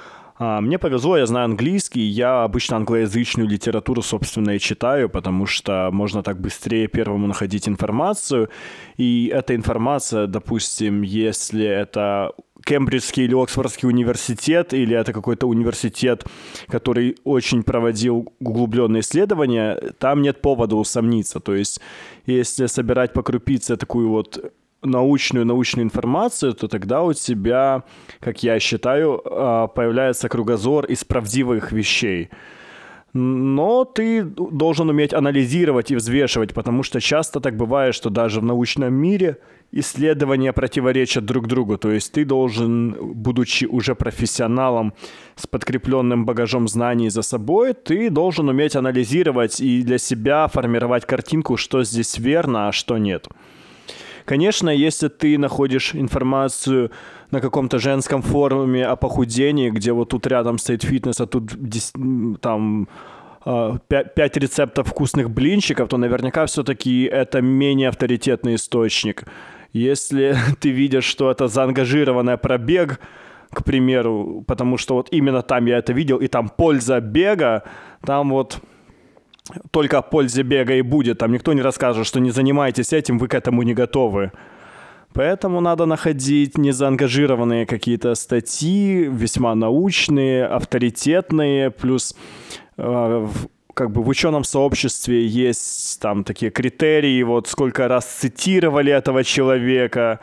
Speaker 3: А, мне повезло, я знаю английский, я обычно англоязычную литературу, собственно, и читаю, потому что можно так быстрее первому находить информацию. И эта информация, допустим, если это Кембриджский или Оксфордский университет, или это какой-то университет, который очень проводил углубленные исследования, там нет повода усомниться. То есть, если собирать по крупице такую вот научную научную информацию, то тогда у тебя, как я считаю, а, появляется кругозор из правдивых вещей. Но ты должен уметь анализировать и взвешивать, потому что часто так бывает, что даже в научном мире исследования противоречат друг другу. То есть ты должен, будучи уже профессионалом с подкрепленным багажом знаний за собой, ты должен уметь анализировать и для себя формировать картинку, что здесь верно, а что нет. Конечно, если ты находишь информацию на каком-то женском форуме о похудении, где вот тут рядом стоит фитнес, а тут там а, пять рецептов вкусных блинчиков, то наверняка все-таки это менее авторитетный источник. Если ты видишь, что это заангажированный пробег, к примеру, потому что вот именно там я это видел, и там польза бега, там вот только о пользе бега и будет. Там никто не расскажет, что не занимайтесь этим, вы к этому не готовы. Поэтому надо находить незаангажированные какие-то статьи, весьма научные, авторитетные, плюс э, как бы в ученом сообществе есть там такие критерии, вот сколько раз цитировали этого человека,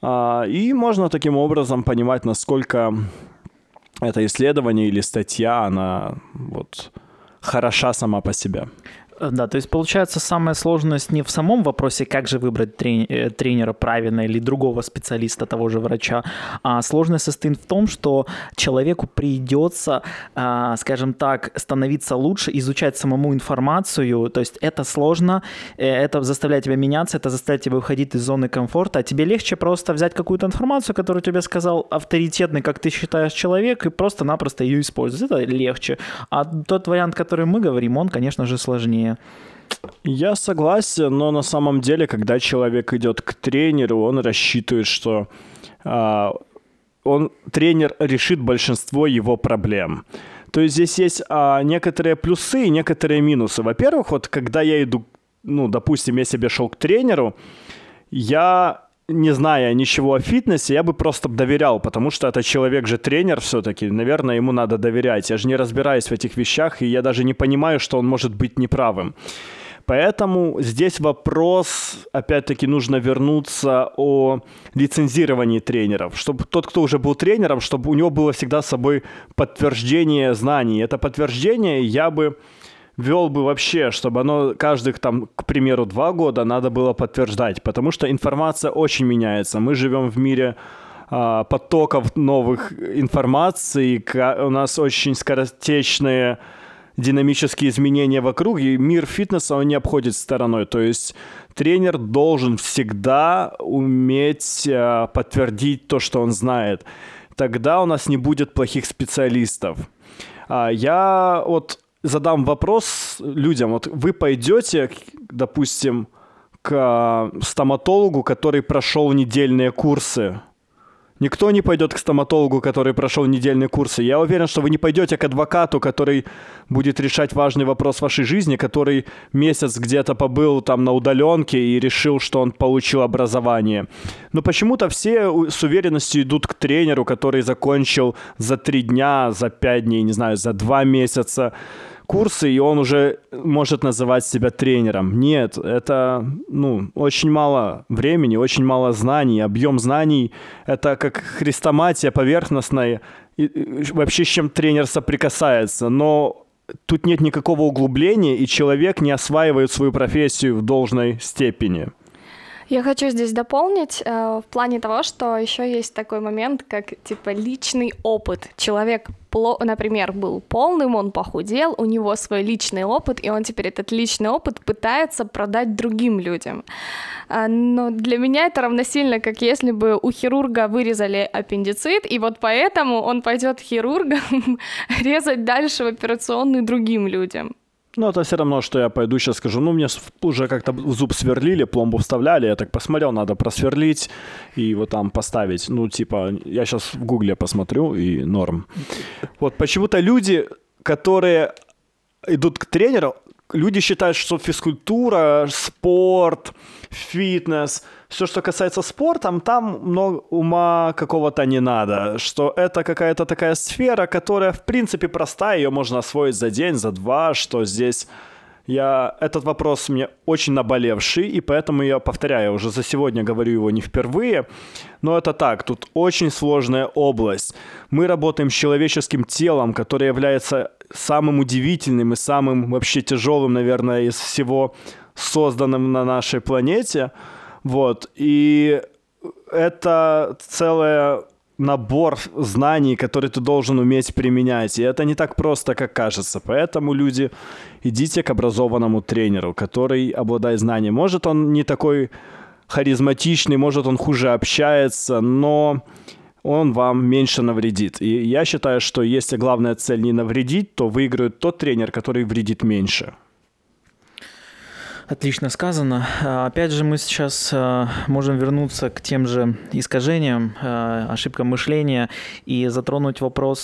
Speaker 3: э, и можно таким образом понимать, насколько это исследование или статья, она вот хороша сама по себе.
Speaker 1: Э, да, то есть получается самая сложность не в самом вопросе, как же выбрать э, тренера правильно или другого специалиста, того же врача, а сложность состоит в том, что человеку придется, а, скажем так, становиться лучше, изучать самому информацию, то есть это сложно, э, это заставляет тебя меняться, это заставляет тебя выходить из зоны комфорта, а тебе легче просто взять какую-то информацию, которую тебе сказал авторитетный, как ты считаешь, человек, и просто-напросто ее использовать. Это легче. А тот вариант, который мы говорим, он, конечно же, сложнее сложнее.
Speaker 3: Я согласен, но на самом деле, когда человек идет к тренеру, он рассчитывает, что а, он тренер решит большинство его проблем. То есть здесь есть а, некоторые плюсы и некоторые минусы. Во-первых, вот когда я иду, ну, допустим, я себе шел к тренеру, я не зная ничего о фитнесе, я бы просто доверял, потому что это человек же тренер все-таки, наверное, ему надо доверять. Я же не разбираюсь в этих вещах, и я даже не понимаю, что он может быть неправым. Поэтому здесь вопрос, опять-таки, нужно вернуться о лицензировании тренеров, чтобы тот, кто уже был тренером, чтобы у него было всегда с собой подтверждение знаний. Это подтверждение я бы вел бы вообще, чтобы оно каждых там, к примеру, два года надо было подтверждать, потому что информация очень меняется. Мы живем в мире а, потоков новых информации, у нас очень скоротечные динамические изменения вокруг, и мир фитнеса он не обходит стороной. То есть тренер должен всегда уметь а, подтвердить то, что он знает. Тогда у нас не будет плохих специалистов. А, я вот задам вопрос людям. Вот вы пойдете, допустим, к а, стоматологу, который прошел недельные курсы Никто не пойдет к стоматологу, который прошел недельные курсы. Я уверен, что вы не пойдете к адвокату, который будет решать важный вопрос вашей жизни, который месяц где-то побыл там на удаленке и решил, что он получил образование. Но почему-то все с уверенностью идут к тренеру, который закончил за три дня, за пять дней, не знаю, за два месяца курсы, и он уже может называть себя тренером. Нет, это, ну, очень мало времени, очень мало знаний. Объем знаний — это как хрестоматия поверхностная, и, и, вообще с чем тренер соприкасается. Но тут нет никакого углубления, и человек не осваивает свою профессию в должной степени.
Speaker 2: Я хочу здесь дополнить э, в плане того, что еще есть такой момент, как типа личный опыт. Человек, например, был полным, он похудел, у него свой личный опыт, и он теперь этот личный опыт пытается продать другим людям. Э, но для меня это равносильно, как если бы у хирурга вырезали аппендицит, и вот поэтому он пойдет хирургом резать дальше в операционную другим людям.
Speaker 3: Ну, это все равно, что я пойду сейчас скажу, ну, мне уже как-то зуб сверлили, пломбу вставляли, я так посмотрел, надо просверлить и вот там поставить. Ну, типа, я сейчас в гугле посмотрю и норм. Вот почему-то люди, которые идут к тренеру, люди считают, что физкультура, спорт, фитнес, все, что касается спорта, там много ума какого-то не надо, что это какая-то такая сфера, которая, в принципе, простая, ее можно освоить за день, за два, что здесь... Я... Этот вопрос мне очень наболевший, и поэтому я повторяю, уже за сегодня говорю его не впервые, но это так, тут очень сложная область. Мы работаем с человеческим телом, которое является самым удивительным и самым вообще тяжелым, наверное, из всего созданным на нашей планете. Вот. И это целый набор знаний, которые ты должен уметь применять. И это не так просто, как кажется. Поэтому, люди, идите к образованному тренеру, который обладает знанием. Может, он не такой харизматичный, может, он хуже общается, но он вам меньше навредит. И я считаю, что если главная цель не навредить, то выиграет тот тренер, который вредит меньше.
Speaker 1: Отлично сказано. А, опять же, мы сейчас а, можем вернуться к тем же искажениям, а, ошибкам мышления и затронуть вопрос,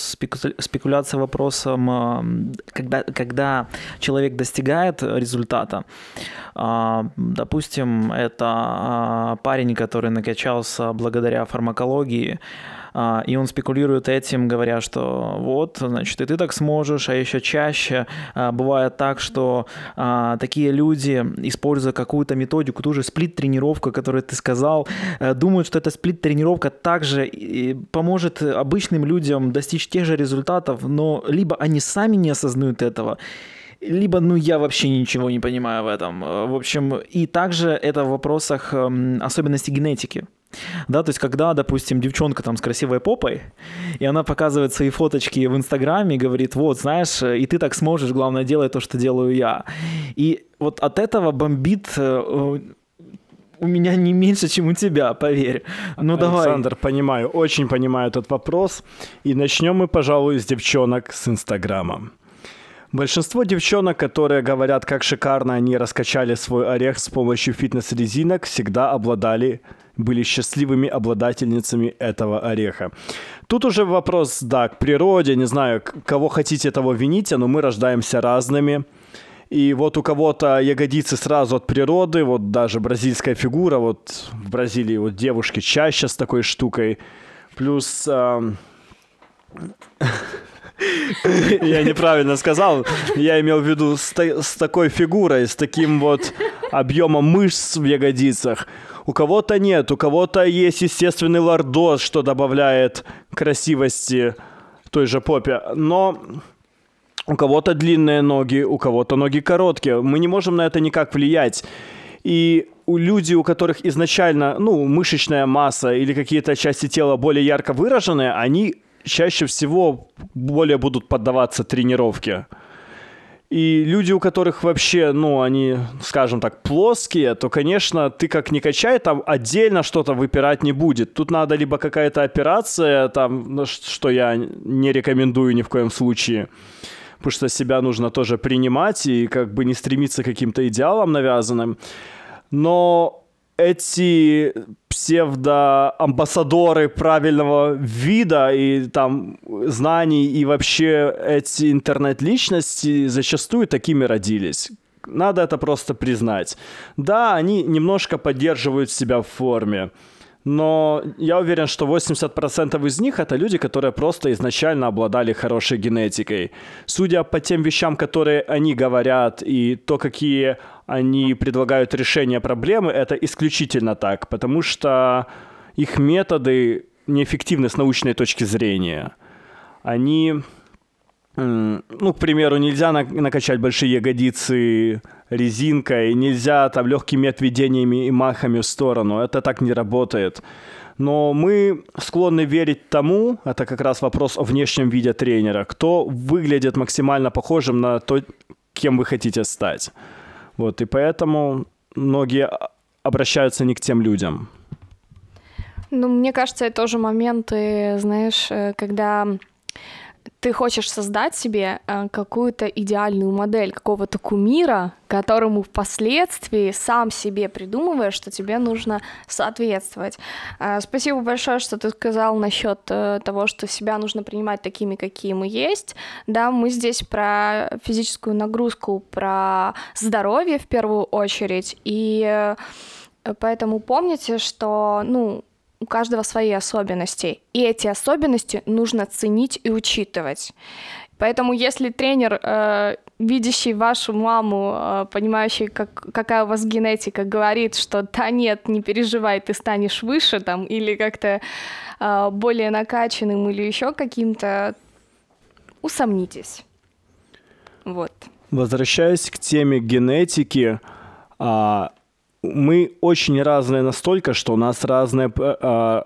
Speaker 1: спекуляции вопросом, когда, когда человек достигает результата. Допустим, это парень, который накачался благодаря фармакологии, и он спекулирует этим, говоря, что вот, значит, и ты так сможешь, а еще чаще а, бывает так, что а, такие люди, используя какую-то методику, ту же сплит-тренировку, которую ты сказал, э, думают, что эта сплит-тренировка также поможет обычным людям достичь тех же результатов, но либо они сами не осознают этого, либо, ну, я вообще ничего не понимаю в этом. В общем, и также это в вопросах эм, особенностей генетики. Да, то есть когда, допустим, девчонка там с красивой попой, и она показывает свои фоточки в Инстаграме и говорит, вот, знаешь, и ты так сможешь, главное, делай то, что делаю я. И вот от этого бомбит э, у меня не меньше, чем у тебя, поверь. Ну
Speaker 3: Александр,
Speaker 1: давай.
Speaker 3: Александр, понимаю, очень понимаю этот вопрос. И начнем мы, пожалуй, с девчонок с Инстаграма. Большинство девчонок, которые говорят, как шикарно они раскачали свой орех с помощью фитнес-резинок, всегда обладали были счастливыми обладательницами этого ореха. Тут уже вопрос, да, к природе, не знаю, кого хотите того вините, но мы рождаемся разными. И вот у кого-то ягодицы сразу от природы, вот даже бразильская фигура, вот в Бразилии вот девушки чаще с такой штукой. Плюс... Э, я неправильно сказал. Я имел в виду с, с такой фигурой, с таким вот объемом мышц в ягодицах. У кого-то нет, у кого-то есть естественный лордоз, что добавляет красивости той же попе. Но у кого-то длинные ноги, у кого-то ноги короткие. Мы не можем на это никак влиять. И у людей, у которых изначально, ну, мышечная масса или какие-то части тела более ярко выраженные, они чаще всего более будут поддаваться тренировке. И люди, у которых вообще, ну, они, скажем так, плоские, то, конечно, ты как не качай, там отдельно что-то выпирать не будет. Тут надо либо какая-то операция, там, ну, что я не рекомендую ни в коем случае, потому что себя нужно тоже принимать и как бы не стремиться к каким-то идеалам навязанным. Но эти псевдоамбассадоры правильного вида и там знаний и вообще эти интернет-личности зачастую такими родились. Надо это просто признать. Да, они немножко поддерживают себя в форме, но я уверен, что 80% из них это люди, которые просто изначально обладали хорошей генетикой. Судя по тем вещам, которые они говорят, и то, какие они предлагают решение проблемы, это исключительно так, потому что их методы неэффективны с научной точки зрения. Они ну, к примеру, нельзя накачать большие ягодицы резинкой, нельзя там легкими отведениями и махами в сторону. Это так не работает. Но мы склонны верить тому, это как раз вопрос о внешнем виде тренера, кто выглядит максимально похожим на то, кем вы хотите стать. Вот, и поэтому многие обращаются не к тем людям.
Speaker 2: Ну, мне кажется, это тоже моменты, знаешь, э, когда ты хочешь создать себе э, какую-то идеальную модель какого-то кумира, которому впоследствии сам себе придумываешь, что тебе нужно соответствовать. Э, спасибо большое, что ты сказал насчет э, того, что себя нужно принимать такими, какие мы есть. Да, мы здесь про физическую нагрузку, про здоровье в первую очередь, и поэтому помните, что, ну, у каждого свои особенности, и эти особенности нужно ценить и учитывать. Поэтому если тренер, э, видящий вашу маму, э, понимающий, как, какая у вас генетика, говорит, что да нет, не переживай, ты станешь выше там, или как-то э, более накачанным, или еще каким-то, усомнитесь. Вот.
Speaker 3: Возвращаясь к теме генетики, а, мы очень разные настолько, что у нас разное э,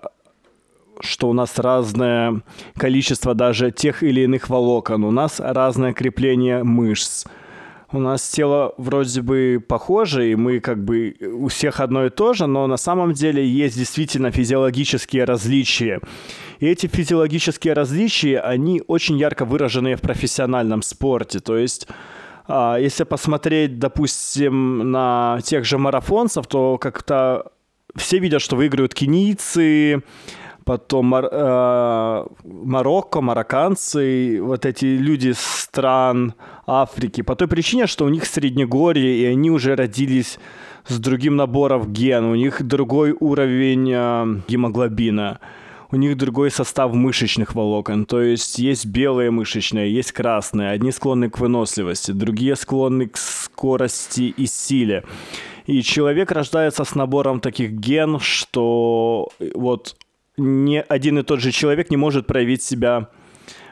Speaker 3: что у нас разное количество даже тех или иных волокон, у нас разное крепление мышц. У нас тело вроде бы похоже, и мы как бы у всех одно и то же, но на самом деле есть действительно физиологические различия. И эти физиологические различия, они очень ярко выражены в профессиональном спорте. То есть если посмотреть, допустим, на тех же марафонцев, то как-то все видят, что выигрывают кенийцы, потом Мар- э, Марокко, марокканцы, вот эти люди стран Африки, по той причине, что у них среднегорье, и они уже родились с другим набором ген, у них другой уровень э, гемоглобина у них другой состав мышечных волокон. То есть есть белые мышечные, есть красные. Одни склонны к выносливости, другие склонны к скорости и силе. И человек рождается с набором таких ген, что вот не один и тот же человек не может проявить себя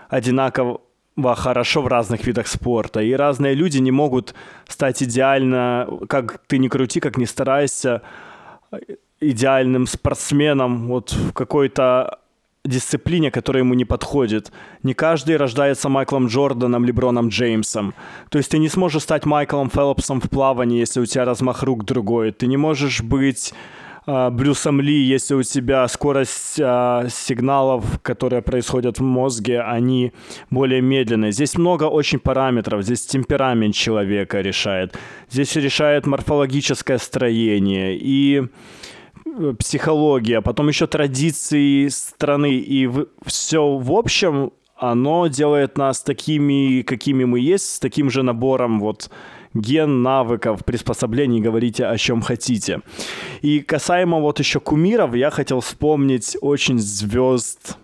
Speaker 3: одинаково хорошо в разных видах спорта. И разные люди не могут стать идеально, как ты ни крути, как ни старайся, идеальным спортсменом вот в какой-то дисциплине, которая ему не подходит. Не каждый рождается Майклом Джорданом, Леброном Джеймсом. То есть ты не сможешь стать Майклом Фелпсом в плавании, если у тебя размах рук другой. Ты не можешь быть э, Брюсом Ли, если у тебя скорость э, сигналов, которые происходят в мозге, они более медленные. Здесь много очень параметров. Здесь темперамент человека решает. Здесь решает морфологическое строение. И психология, потом еще традиции страны, и в, все в общем, оно делает нас такими, какими мы есть, с таким же набором вот ген, навыков, приспособлений, говорите о чем хотите. И касаемо вот еще кумиров, я хотел вспомнить очень звезд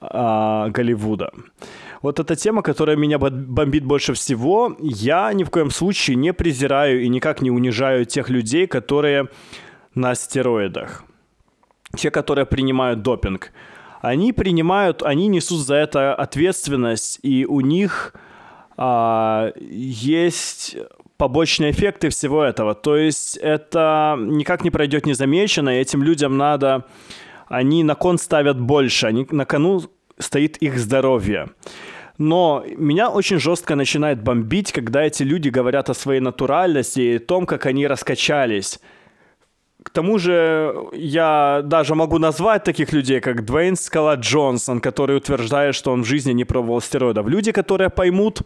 Speaker 3: а, Голливуда. Вот эта тема, которая меня бомбит больше всего, я ни в коем случае не презираю и никак не унижаю тех людей, которые на стероидах, те, которые принимают допинг, они принимают, они несут за это ответственность, и у них а, есть побочные эффекты всего этого. То есть это никак не пройдет незамеченно, и этим людям надо, они на кон ставят больше, они, на кону стоит их здоровье. Но меня очень жестко начинает бомбить, когда эти люди говорят о своей натуральности и о том, как они раскачались. К тому же я даже могу назвать таких людей, как Двейн Скала Джонсон, который утверждает, что он в жизни не пробовал стероидов. Люди, которые поймут,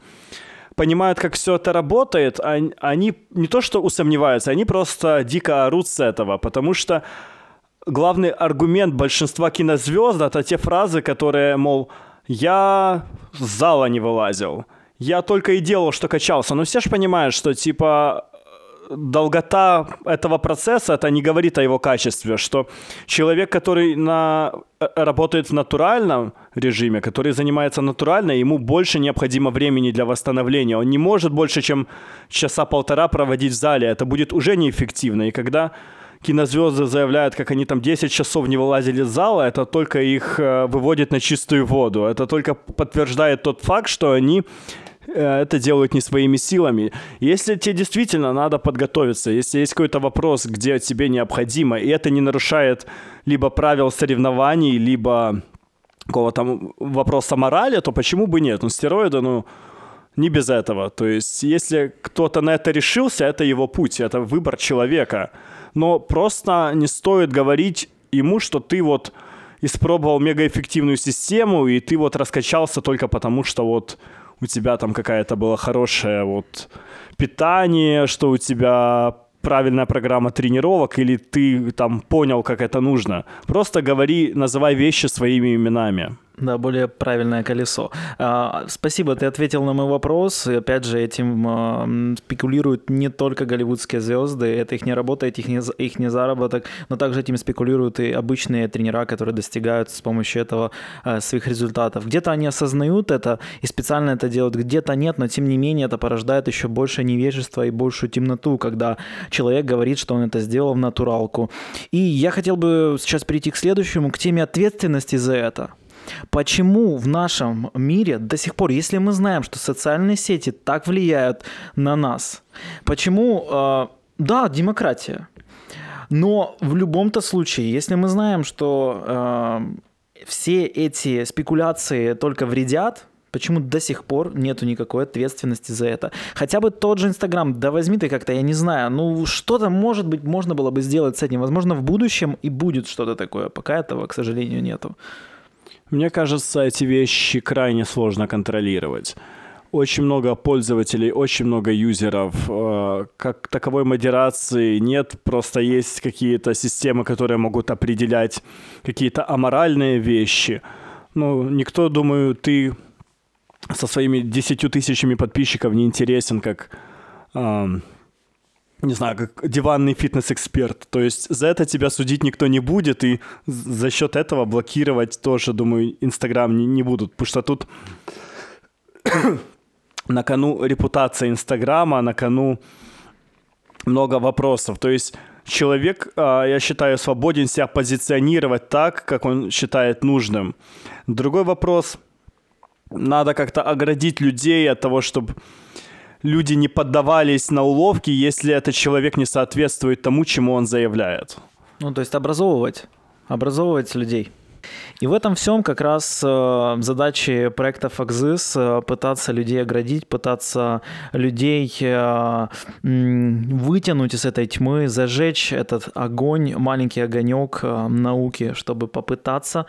Speaker 3: понимают, как все это работает, они не то что усомневаются, они просто дико орут с этого, потому что главный аргумент большинства кинозвезд это те фразы, которые, мол, я с зала не вылазил, я только и делал, что качался. Но все же понимают, что типа долгота этого процесса, это не говорит о его качестве, что человек, который на, э, работает в натуральном режиме, который занимается натурально, ему больше необходимо времени для восстановления. Он не может больше, чем часа полтора проводить в зале. Это будет уже неэффективно. И когда кинозвезды заявляют, как они там 10 часов не вылазили из зала, это только их э, выводит на чистую воду. Это только подтверждает тот факт, что они это делают не своими силами. Если тебе действительно надо подготовиться, если есть какой-то вопрос, где тебе необходимо, и это не нарушает либо правил соревнований, либо какого-то вопроса морали, то почему бы нет? Ну, стероиды, ну, не без этого. То есть, если кто-то на это решился, это его путь, это выбор человека. Но просто не стоит говорить ему, что ты вот испробовал мегаэффективную систему, и ты вот раскачался только потому, что вот у тебя там какая-то была хорошая вот питание, что у тебя правильная программа тренировок, или ты там понял, как это нужно. Просто говори, называй вещи своими именами.
Speaker 1: Да, более правильное колесо. А, спасибо, ты ответил на мой вопрос. И опять же, этим а, спекулируют не только голливудские звезды, это их не работа, их не, их не заработок, но также этим спекулируют и обычные тренера, которые достигают с помощью этого а, своих результатов. Где-то они осознают это и специально это делают, где-то нет, но тем не менее это порождает еще больше невежества и большую темноту, когда человек говорит, что он это сделал в натуралку. И я хотел бы сейчас перейти к следующему, к теме ответственности за это. Почему в нашем мире до сих пор, если мы знаем, что социальные сети так влияют на нас, почему, э, да, демократия, но в любом-то случае, если мы знаем, что э, все эти спекуляции только вредят, Почему до сих пор нету никакой ответственности за это? Хотя бы тот же Инстаграм, да возьми ты как-то, я не знаю, ну что-то, может быть, можно было бы сделать с этим. Возможно, в будущем и будет что-то такое, пока этого, к сожалению, нету.
Speaker 3: Мне кажется, эти вещи крайне сложно контролировать. Очень много пользователей, очень много юзеров. Э, как таковой модерации нет, просто есть какие-то системы, которые могут определять какие-то аморальные вещи. Ну, никто, думаю, ты со своими десятью тысячами подписчиков не интересен, как не знаю, как диванный фитнес-эксперт. То есть за это тебя судить никто не будет, и за счет этого блокировать тоже, думаю, Инстаграм не, не будут, потому что тут на кону репутация Инстаграма, на кону много вопросов. То есть человек, а, я считаю, свободен себя позиционировать так, как он считает нужным. Другой вопрос, надо как-то оградить людей от того, чтобы люди не поддавались на уловки, если этот человек не соответствует тому, чему он заявляет.
Speaker 1: Ну, то есть образовывать, образовывать людей. И в этом всем как раз э, задачи проекта Факзис э, пытаться людей оградить, пытаться людей э, вытянуть из этой тьмы, зажечь этот огонь, маленький огонек э, науки, чтобы попытаться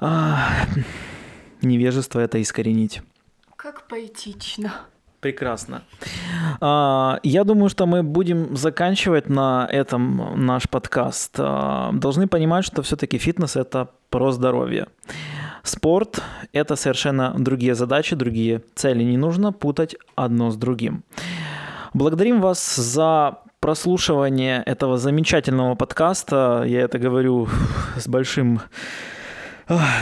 Speaker 1: э, невежество это искоренить.
Speaker 2: Как поэтично.
Speaker 1: Прекрасно. А, я думаю, что мы будем заканчивать на этом наш подкаст. А, должны понимать, что все-таки фитнес это про здоровье. Спорт – это совершенно другие задачи, другие цели. Не нужно путать одно с другим. Благодарим вас за прослушивание этого замечательного подкаста. Я это говорю с большим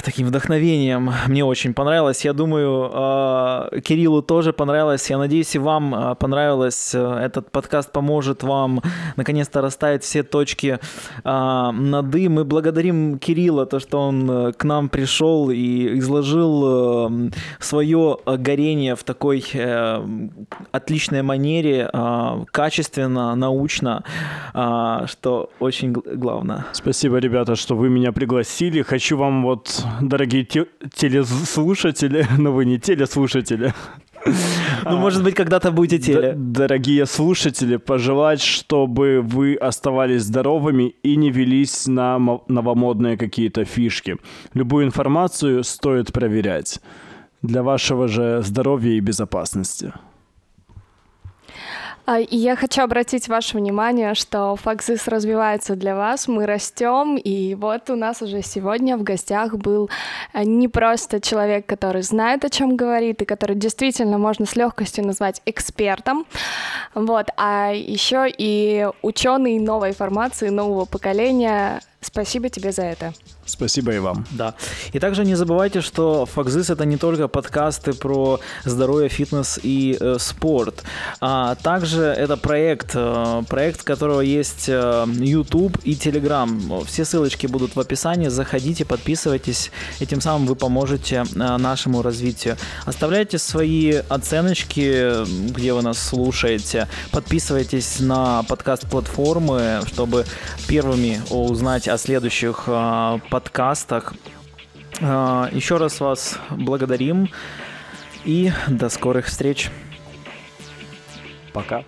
Speaker 1: таким вдохновением. Мне очень понравилось. Я думаю, а, Кириллу тоже понравилось. Я надеюсь, и вам а, понравилось. Этот подкаст поможет вам наконец-то расставить все точки а, над «и». Мы благодарим Кирилла, то, что он э, к нам пришел и изложил э, свое горение в такой э, отличной манере, качественно, научно, что очень главное.
Speaker 3: Спасибо, ребята, что вы меня пригласили. Хочу вам вот вот, дорогие те- телеслушатели, но вы не телеслушатели.
Speaker 1: Ну, может быть, когда-то будете теле.
Speaker 3: Дорогие слушатели, пожелать, чтобы вы оставались здоровыми и не велись на новомодные какие-то фишки. Любую информацию стоит проверять для вашего же здоровья и безопасности.
Speaker 2: А, и я хочу обратить ваше внимание, что Факзис развивается для вас, мы растем, и вот у нас уже сегодня в гостях был а, не просто человек, который знает, о чем говорит, и который действительно можно с легкостью назвать экспертом, вот, а еще и ученый новой формации, нового поколения. Спасибо тебе за это.
Speaker 3: Спасибо и вам.
Speaker 1: Да. И также не забывайте, что Факзис это не только подкасты про здоровье, фитнес и э, спорт, а также это проект, э, проект, которого есть э, YouTube и Telegram. Все ссылочки будут в описании. Заходите, подписывайтесь, и тем самым вы поможете э, нашему развитию. Оставляйте свои оценочки, где вы нас слушаете. Подписывайтесь на подкаст-платформы, чтобы первыми узнать о следующих э, подкастах. А, Еще раз вас благодарим и до скорых встреч.
Speaker 3: Пока.